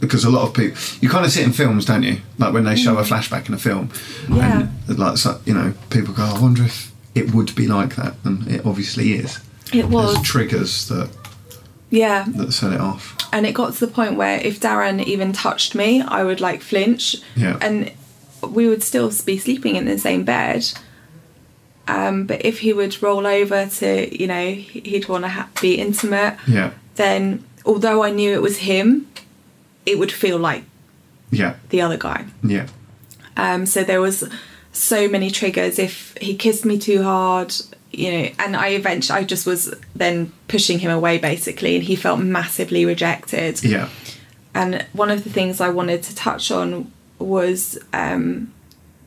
Because a lot of people, you kind of see it in films, don't you? Like when they show a flashback in a film, Mm. Yeah. and like so, you know, people go, "I wonder if it would be like that," and it obviously is. It was, There's triggers that yeah. that set it off. And it got to the point where if Darren even touched me, I would like flinch. Yeah. And we would still be sleeping in the same bed. Um, but if he would roll over to, you know, he'd want to ha- be intimate, Yeah, then although I knew it was him, it would feel like yeah, the other guy. yeah, Um, so there was so many triggers. If he kissed me too hard, you know, and I eventually I just was then pushing him away basically, and he felt massively rejected. yeah, And one of the things I wanted to touch on was um,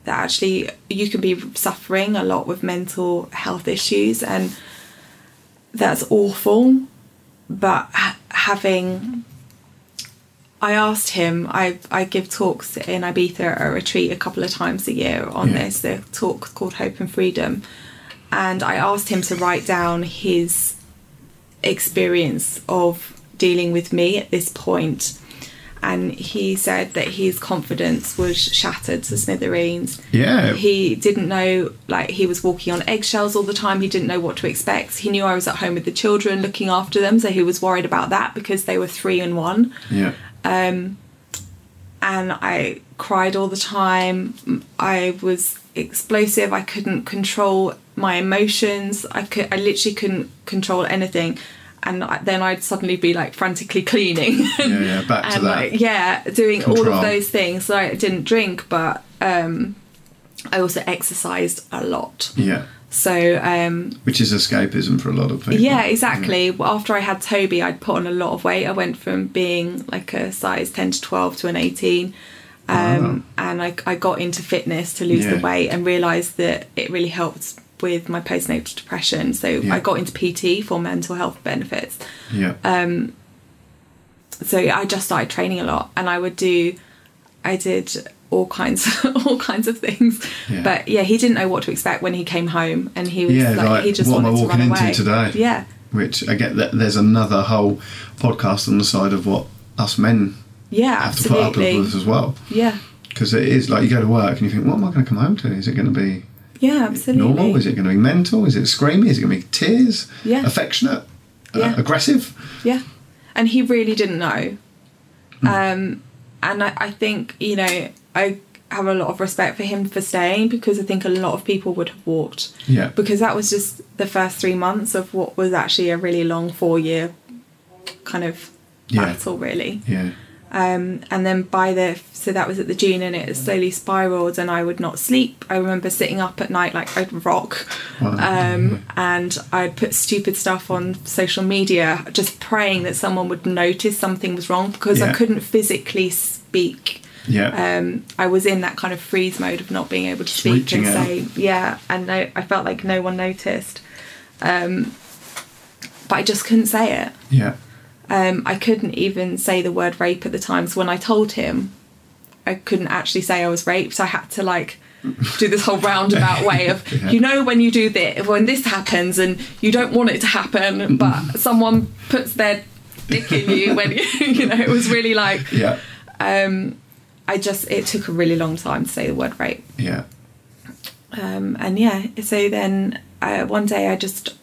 that actually you can be suffering a lot with mental health issues, and that's awful. But having I asked him. I I give talks in Ibiza at a retreat a couple of times a year on Yeah. this. The talk called Hope and Freedom, and I asked him to write down his experience of dealing with me at this point and he said that his confidence was shattered to smithereens Yeah. he didn't know like he was walking on eggshells all the time he didn't know what to expect he knew i was at home with the children looking after them so he was worried about that because they were three and one Yeah. Um, and I cried all the time. I was explosive. I couldn't control my emotions. I could. I literally couldn't control anything. And then I'd suddenly be like frantically cleaning. Yeah, yeah, back to and that. like yeah, doing all of those things. So I didn't drink, but um, I also exercised a lot. Yeah. So um, Which is escapism for a lot of people. yeah, exactly. Well, After I had Toby, I'd put on a lot of weight. I went from being like a size 10 to 12 to an 18. Um, And I, I got into fitness to lose Yeah. the weight and realised that it really helped with my postnatal depression. So Yeah. I got into PT for mental health benefits. Yeah. Um, So I just started training a lot and I would do, I did all kinds all kinds of things Yeah. but yeah he didn't know what to expect when he came home and he was Yeah, like, like, he just what am I wanted to walking run into away today? yeah Which I get that there's another whole podcast on the side of what us men yeah have to put up with as well. yeah Because it is like you go to work and you think, what am I going to come home to? Is it going to be yeah absolutely normal? Is it going to be mental? Is it screamy? Is it going to be tears? Yeah. Affectionate? Uh, aggressive? Yeah, and he really didn't know. Hmm. Um, and I, I think you know I have a lot of respect for him for staying because I think a lot of people would have walked. Yeah. Because that was just the first three months of what was actually a really long four year kind of Yeah. battle, really. Yeah. Um, and then by the so that was at the June and it slowly spiraled and I would not sleep. I remember sitting up at night like I'd rock, um, and I'd put stupid stuff on social media, just praying that someone would notice something was wrong because I couldn't physically speak. Yeah. Um, I was in that kind of freeze mode of not being able to speak and say yeah, and no, I felt like no one noticed. Um, but I just couldn't say it yeah. Um, I couldn't even say the word rape at the time. So when I told him, I couldn't actually say I was raped. I had to like do this whole roundabout way of, Yeah. you know, when you do this, when this happens and you don't want it to happen, but someone puts their dick in you when you, you know, it was really like, Yeah. um I just, it took a really long time to say the word rape. Yeah. Um, and yeah, so then uh, one day I just,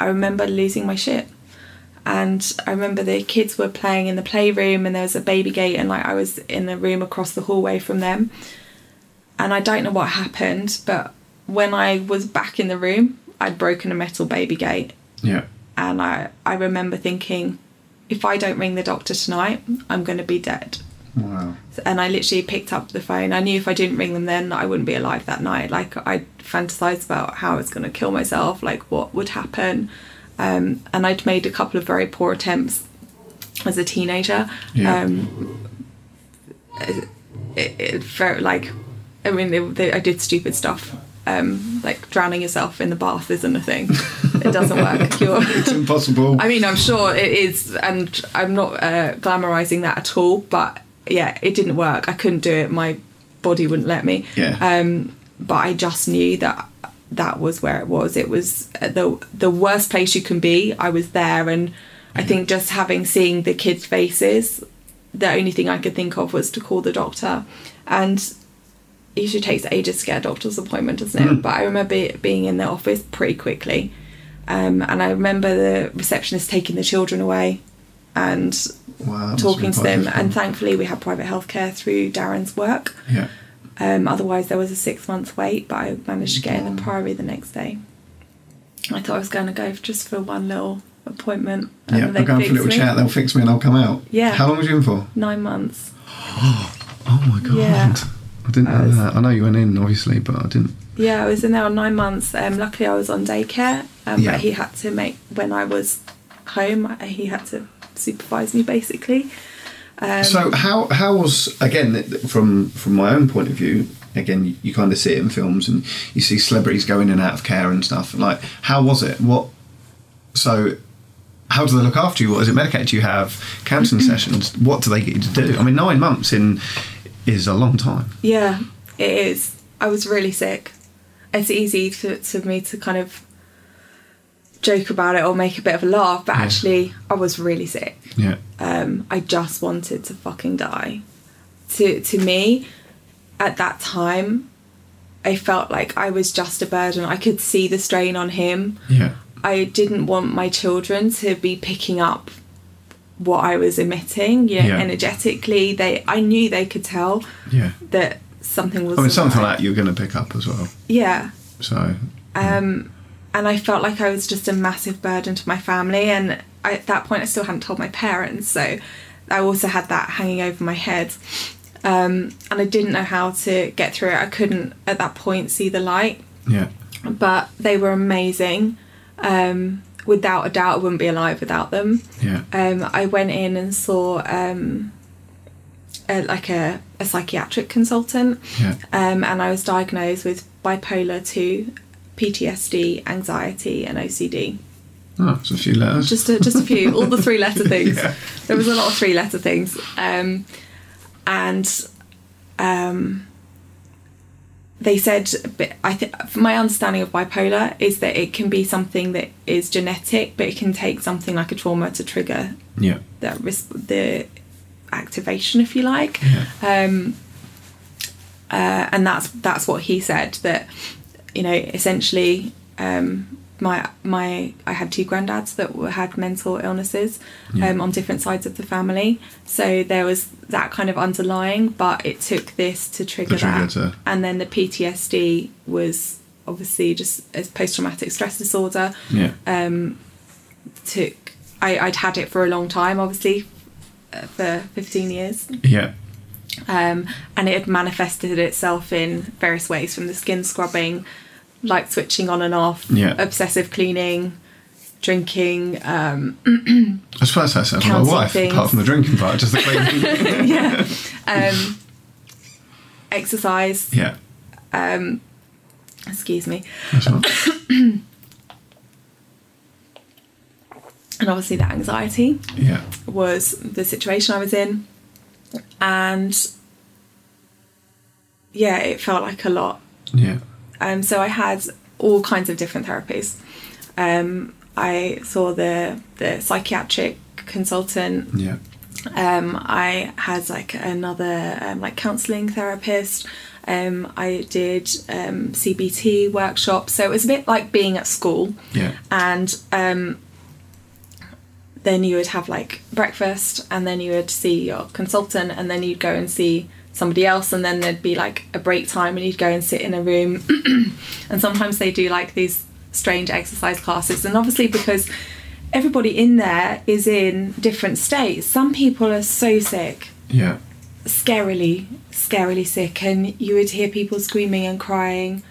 I remember losing my shit. And I remember the kids were playing in the playroom and there was a baby gate and like I was in the room across the hallway from them. And I don't know what happened, but when I was back in the room, I'd broken a metal baby gate. Yeah. And I, I remember thinking, if I don't ring the doctor tonight, I'm going to be dead Wow. and I literally picked up the phone. I knew if I didn't ring them then I wouldn't be alive that night. Like I fantasized about how I was going to kill myself, like what would happen. Um, and I'd made a couple of very poor attempts as a teenager. Yeah. Um, it, it felt like, I mean, they, they, I did stupid stuff. Um, like drowning yourself in the bath isn't a thing. It doesn't work. You're, It's impossible. I mean, I'm sure it is, and I'm not uh, glamorizing that at all. But yeah, it didn't work. I couldn't do it. My body wouldn't let me. yeah. Um, but I just knew that that was where it was. It was the the worst place you can be. I was there, and I think just having seeing the kids' faces, the only thing I could think of was to call the doctor, and it usually takes ages to get a doctor's appointment, doesn't it? Mm. But I remember it being in the office pretty quickly, um, and I remember the receptionist taking the children away, and wow. talking to them. And thankfully, we had private healthcare through Darren's work. yeah. Um, otherwise, there was a six month wait, but I managed to get in the Priory the next day. I thought I was going to go just for one little appointment. and Yeah. I'll go for a little me. chat. They'll fix me and I'll come out. Yeah. How long was you in for? Nine months. Oh my god. Yeah. I didn't I know was- that. I know you went in, obviously, but I didn't. Yeah, I was in there on nine months. Um, luckily, I was on daycare, um, Yeah. but he had to make when I was home. He had to supervise me basically. Um, so how how was again from from my own point of view? Again, you, you kind of see it in films, and you see celebrities go in and out of care and stuff. Like, how was it? What? So, how do they look after you? What is it medicate? Do you have counselling sessions? What do they get you to do? I mean, nine months in is a long time. Yeah, it is. I was really sick. It's easy to, to me to kind of joke about it or make a bit of a laugh, but Yeah. actually, I was really sick. Yeah. Um, I just wanted to fucking die. To to me, at that time, I felt like I was just a burden. I could see the strain on him. Yeah. I didn't want my children to be picking up what I was emitting. Know, Yeah. energetically, they I knew they could tell Yeah. that something was. I mean, something awry. like that you're going to pick up as well. Yeah. So, Um, and I felt like I was just a massive burden to my family. And I, at that point, I still hadn't told my parents, so I also had that hanging over my head. Um, and I didn't know how to get through it. I couldn't at that point see the light, yeah. but they were amazing. Um, without a doubt, I wouldn't be alive without them. Yeah. Um, I went in and saw um, a, like a, a psychiatric consultant Yeah. um, and I was diagnosed with bipolar 2, PTSD, anxiety, and OCD. Oh, it's a few letters. Just a, just a few, all the three letter things. Yeah. There was a lot of three letter things. Um, and um, they said, I think my understanding of bipolar is that it can be something that is genetic, but it can take something like a trauma to trigger yeah. the res- the activation, if you like. Yeah. Um, uh, and that's that's what he said that you know essentially um, my my I had two granddads that were, had mental illnesses Yeah. um, on different sides of the family, so there was that kind of underlying, but it took this to trigger, trigger that, to- and then the PTSD was obviously just as post traumatic stress disorder Yeah. um, took I, I'd had it for a long time, obviously, uh, for 15 years. yeah. Um, and it had manifested itself in various ways from the skin scrubbing, light switching on and off, Yeah. obsessive cleaning, drinking, um, I suppose that sounds like my wife, things. apart from the drinking part, just the cleaning. yeah, um, exercise, yeah. Um, excuse me, That's and obviously the anxiety. Yeah. was the situation I was in, and yeah, it felt like a lot. Yeah. Um, so I had all kinds of different therapies. Um, I saw the the psychiatric consultant. Yeah. Um, I had like another um, like counselling therapist. Um, I did um, CBT workshops. So it was a bit like being at school Yeah. and um, then you would have like breakfast and then you would see your consultant and then you'd go and see somebody else and then there'd be like a break time and you'd go and sit in a room and sometimes they do like these strange exercise classes and obviously because everybody in there is in different states some people are so sick Yeah. scarily, scarily sick, and you would hear people screaming and crying,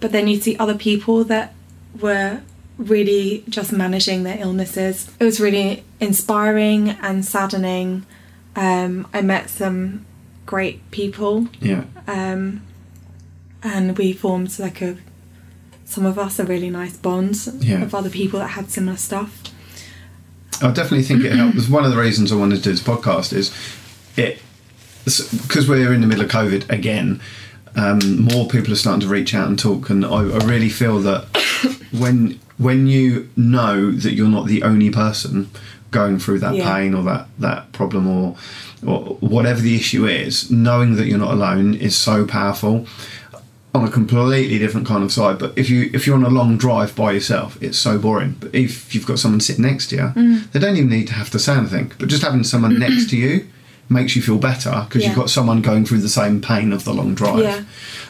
but then you'd see other people that were really just managing their illnesses. It was really inspiring and saddening. Um, I met some great people, Yeah. um, and we formed like a some of us a really nice bond Yeah. of other people that had similar stuff. I definitely think it helps. One of the reasons I wanted to do this podcast is it because we're in the middle of COVID again. Um, more people are starting to reach out and talk, and I, I really feel that when when you know that you're not the only person going through that Yeah. pain or that that problem or whatever the issue is, knowing that you're not alone is so powerful on a completely different kind of side. But if you if you're on a long drive by yourself, it's so boring. But if you've got someone sitting next to you, Mm. they don't even need to have to say anything. But just having someone next to you makes you feel better because you've got someone going through the same pain of the long drive. Yeah.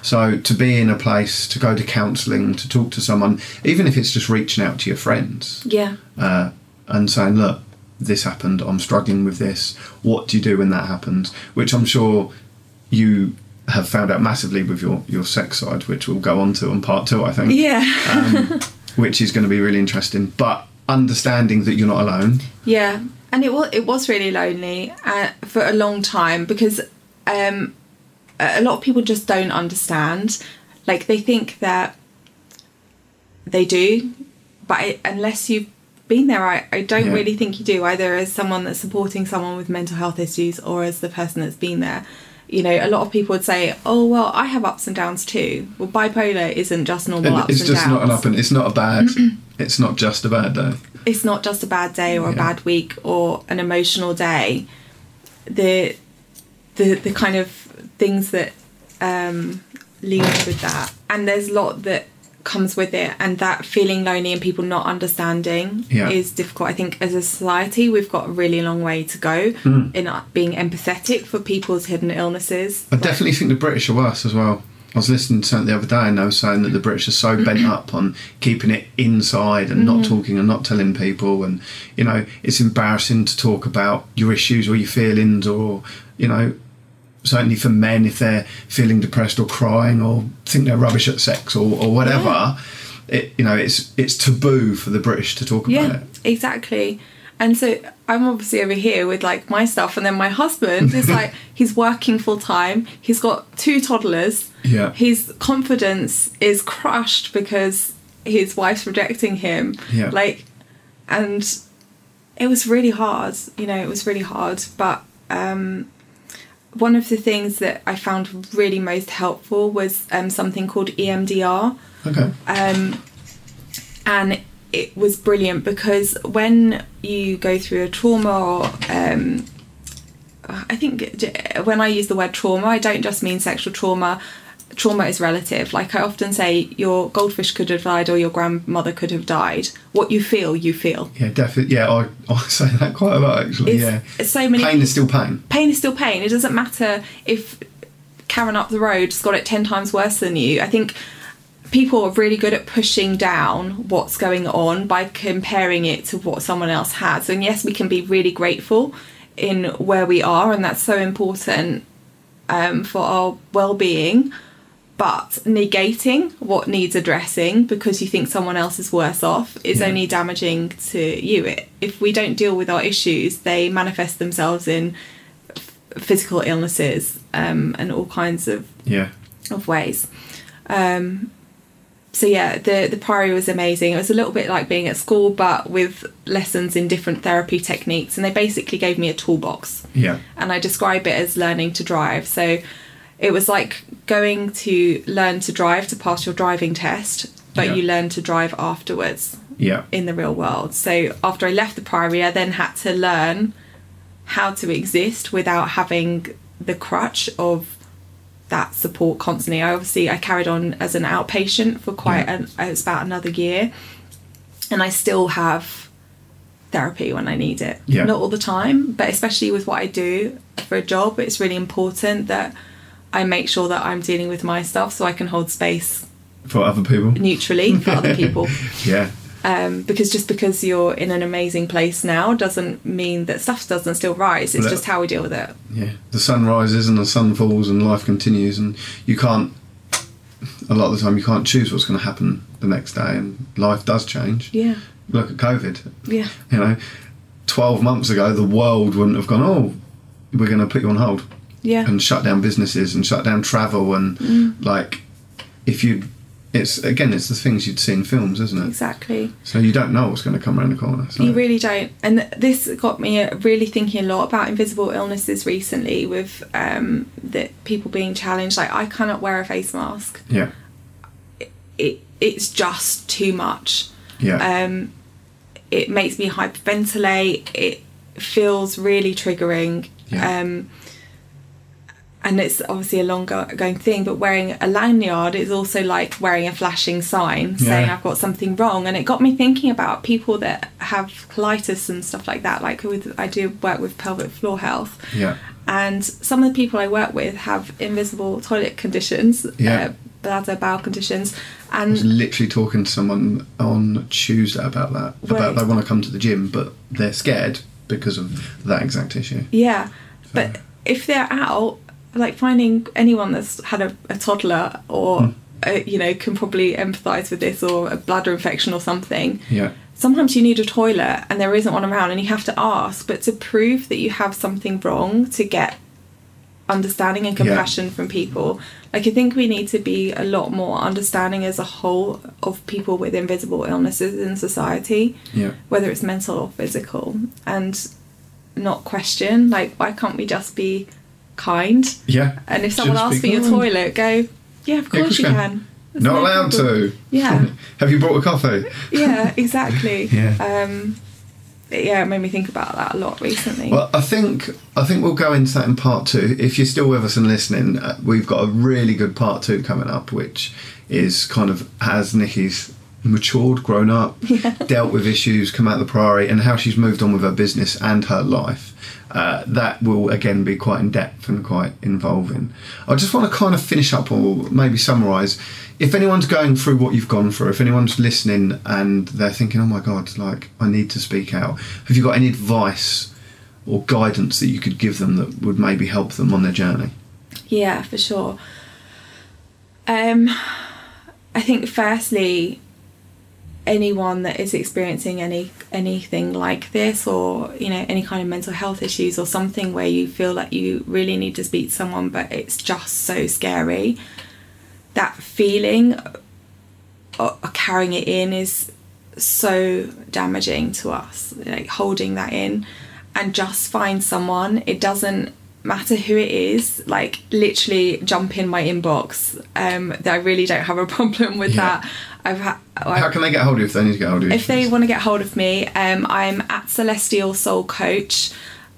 So to be in a place, to go to counselling, to talk to someone, even if it's just reaching out to your friends Yeah, uh, and saying, look, this happened, I'm struggling with this, what do you do when that happens? Which I'm sure you have found out massively with your, your sex side, which we'll go on to on part two, I think, yeah, um, which is going to be really interesting. But understanding that you're not alone, Yeah, and it was it was really lonely uh, for a long time because um, a lot of people just don't understand. Like they think that they do, but it, unless you've been there, I, I don't Yeah. really think you do. Either as someone that's supporting someone with mental health issues or as the person that's been there. You know, a lot of people would say, "Oh, well, I have ups and downs too." Well, bipolar isn't just normal and ups it's and just downs. not an up and it's not a bad It's not just a bad day. it's not just a bad day or a bad week or an emotional day. The the the kind of things that um, lead with that, and there's a lot that comes with it, and that feeling lonely and people not understanding Yeah. is difficult. I think as a society, we've got a really long way to go Hmm. in being empathetic for people's hidden illnesses. I definitely think the British are worse as well. I was listening to something the other day and they were saying that the British are so bent up on keeping it inside and not talking and not telling people and you know, it's embarrassing to talk about your issues or your feelings or, you know, certainly for men if they're feeling depressed or crying or think they're rubbish at sex or, or whatever. It you know, it's it's taboo for the British to talk about Yeah, it. exactly. And so I'm obviously over here with like my stuff, and then my husband is like he's working full time. He's got two toddlers. Yeah. His confidence is crushed because his wife's rejecting him. Yeah. Like, and it was really hard. You know, it was really hard. But um, one of the things that I found really most helpful was um, something called EMDR Okay. um, and it was brilliant because when you go through a trauma or um, I think when I use the word trauma, I don't just mean sexual trauma. Trauma is relative. Like I often say, your goldfish could have died or your grandmother could have died. What you feel, you feel. Yeah, definitely. Yeah, I, I say that quite a lot actually. It's, yeah. it's so many Pain is still pain. pain is still pain. It doesn't matter if Karen up the road's got it 10 times worse than you. I think people are really good at pushing down what's going on by comparing it to what someone else has. And yes, we can be really grateful in where we are, and that's so important um, for our well being. But negating what needs addressing because you think someone else is worse off is Yeah. only damaging to you. If we don't deal with our issues, they manifest themselves in physical illnesses um, and all kinds of Yeah. of ways. Um, so yeah, the the Priory was amazing. It was a little bit like being at school, but with lessons in different therapy techniques, and they basically gave me a toolbox, Yeah. and I describe it as learning to drive. So it was like going to learn to drive to pass your driving test, but Yeah. you learn to drive afterwards Yeah. in the real world. So after I left the Priory, I then had to learn how to exist without having the crutch of that support constantly. I obviously I carried on as an outpatient for quite Yeah. an it was about another year, and I still have therapy when I need it. Yeah. Not all the time, but especially with what I do for a job, it's really important that I make sure that I'm dealing with my stuff so I can hold space For other people. neutrally for other people Yeah. um, because just because you're in an amazing place now doesn't mean that stuff doesn't still rise. It's Well, just how we deal with it. Yeah. The sun rises and the sun falls and life continues and you can't a lot of the time you can't choose what's going to happen the next day and life does change. Yeah, Look at COVID. yeah, You know, 12 months ago the world wouldn't have gone, "Oh, we're going to put you on hold." Yeah, and shut down businesses and shut down travel and Mm. like if you it's again it's the things you'd see in films isn't it exactly. so you don't know what's going to come around the corner so You really don't. And th- this got me uh, really thinking a lot about invisible illnesses recently with um, that people being challenged. Like, I cannot wear a face mask. yeah It It's just too much. yeah um, it makes me hyperventilate. It feels really triggering. Yeah. Um, and it's obviously a long go- going thing, but wearing a lanyard is also like wearing a flashing sign saying Yeah. I've got something wrong. And it got me thinking about people that have colitis and stuff like that. Like with I do work with pelvic floor health, yeah and some of the people I work with have invisible toilet conditions, Yeah. uh, bladder bowel conditions, I was and literally talking to someone on Tuesday about that about they want to come to the gym but they're scared because of that exact issue Yeah, but if they're out, like finding anyone that's had a, a toddler or uh, you know can probably empathise with this or a bladder infection or something. yeah Sometimes you need a toilet and there isn't one around, and you have to ask. But to prove that you have something wrong, to get understanding and Yeah. compassion from people, like I think we need to be a lot more understanding as a whole of people with invisible illnesses in society yeah whether it's mental or physical, and not question like why can't we just be kind? yeah And if someone asks for your toilet, go, yeah, of Yeah, course course you can. can. Not no allowed problem. to. Yeah. Have you brought a coffee? Yeah, exactly. Yeah. Um, yeah, it made me think about that a lot recently. Well, I think I think we'll go into that in part two. If you're still with us and listening, uh, we've got a really good part two coming up, which is kind of has Nikki's matured, grown up, dealt with issues, come out of the priory, and how she's moved on with her business and her life. Uh, that will again be quite in depth and quite involving. I just want to kind of finish up or maybe summarise. If anyone's going through what you've gone through, if anyone's listening and they're thinking, "Oh my God, like I need to speak out," have you got any advice or guidance that you could give them that would maybe help them on their journey? Yeah, for sure. Um, I think firstly, anyone that is experiencing any anything like this, or you know, any kind of mental health issues, or something where you feel like you really need to speak to someone, but it's just so scary. That feeling of carrying it in is so damaging to us. Like holding that in, and just find someone. It doesn't matter who it is like literally jump in my inbox um that i really don't have a problem with Yeah. that i've had How can they get hold of you if they need to get hold of you? if they want to get hold of me um i'm at celestial soul coach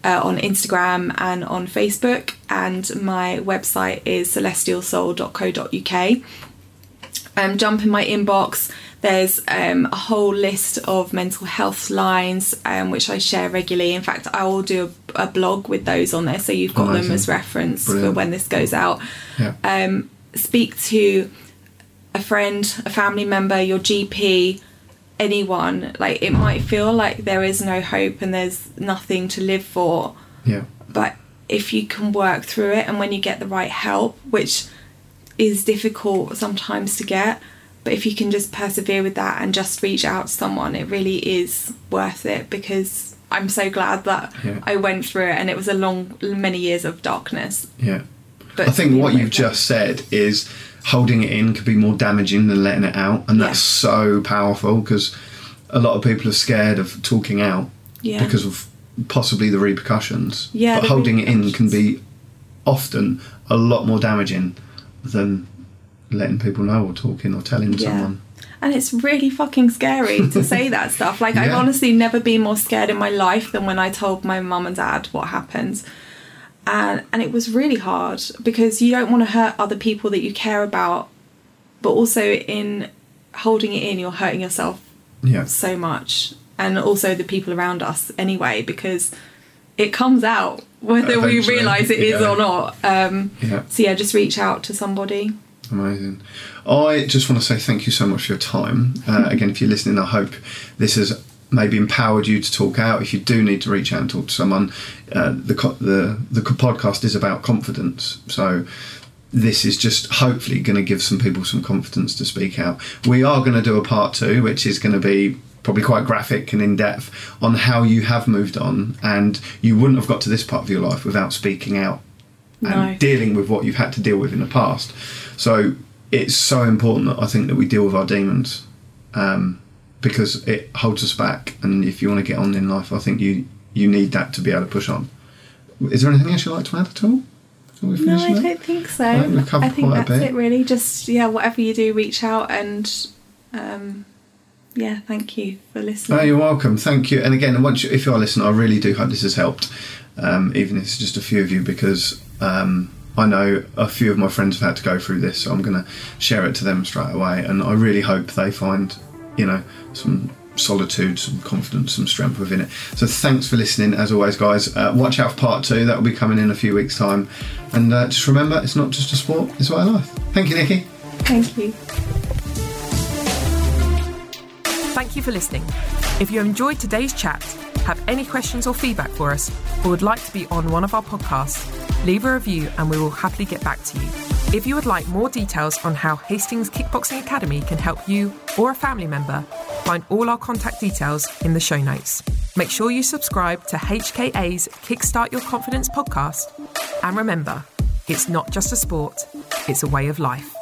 uh, on instagram and on facebook and my website is celestialsoul.co.uk um, jump in my inbox. There's um, a whole list of mental health lines um, which I share regularly. In fact, I will do a, a blog with those on there, so you've got Amazing. them as reference Brilliant. for when this goes out. yeah. Um, speak to a friend, a family member, your GP, anyone. Like it might feel like there is no hope and there's nothing to live for yeah. but if you can work through it and when you get the right help which is difficult sometimes to get but if you can just persevere with that and just reach out to someone it really is worth it because i'm so glad that Yeah. i went through it and it was a long many years of darkness Yeah. But I think what you've just said is holding it in could be more damaging than letting it out, and that's so powerful because a lot of people are scared of talking out Yeah. because of possibly the repercussions. Yeah, but holding it in can be often a lot more damaging than letting people know or talking or telling Yeah. someone. And it's really fucking scary to say that stuff. Like I've honestly never been more scared in my life than when I told my mum and dad what happened. And and it was really hard because you don't want to hurt other people that you care about, but also in holding it in you're hurting yourself Yeah. so much and also the people around us anyway because it comes out whether we realize it is yeah. or not. Um, Yeah. so yeah, just reach out to somebody. Amazing. I just want to say thank you so much for your time. Uh, again, if you're listening, I hope this has maybe empowered you to talk out. If you do need to reach out and talk to someone, uh, the co- the the podcast is about confidence. So this is just hopefully going to give some people some confidence to speak out. We are going to do a part two, which is going to be probably quite graphic and in depth on how you have moved on and you wouldn't have got to this part of your life without speaking out No. and dealing with what you've had to deal with in the past. So it's so important that I think that we deal with our demons um, because it holds us back. And if you want to get on in life, I think you you need that to be able to push on. Is there anything else you'd like to add at all? No, I don't think so. I think I think that's it really. Just yeah, whatever you do, reach out and um, yeah, thank you for listening. No, you're welcome. Thank you. And again, once you, if you are listening, I really do hope this has helped, um, even if it's just a few of you, because um, I know a few of my friends have had to go through this, so I'm going to share it to them straight away. And I really hope they find, you know, some solitude, some confidence, some strength within it. So thanks for listening, as always, guys. Uh, watch out for part two. That will be coming in a few weeks' time. And uh, just remember, it's not just a sport; it's a way of life. Thank you, Nikki. Thank you. Thank you for listening. If you enjoyed today's chat, have any questions or feedback for us, or would like to be on one of our podcasts, leave a review and we will happily get back to you. If you would like more details on how Hastings Kickboxing Academy can help you or a family member, find all our contact details in the show notes. Make sure you subscribe to HKA's Kickstart Your Confidence podcast. And remember, it's not just a sport, it's a way of life.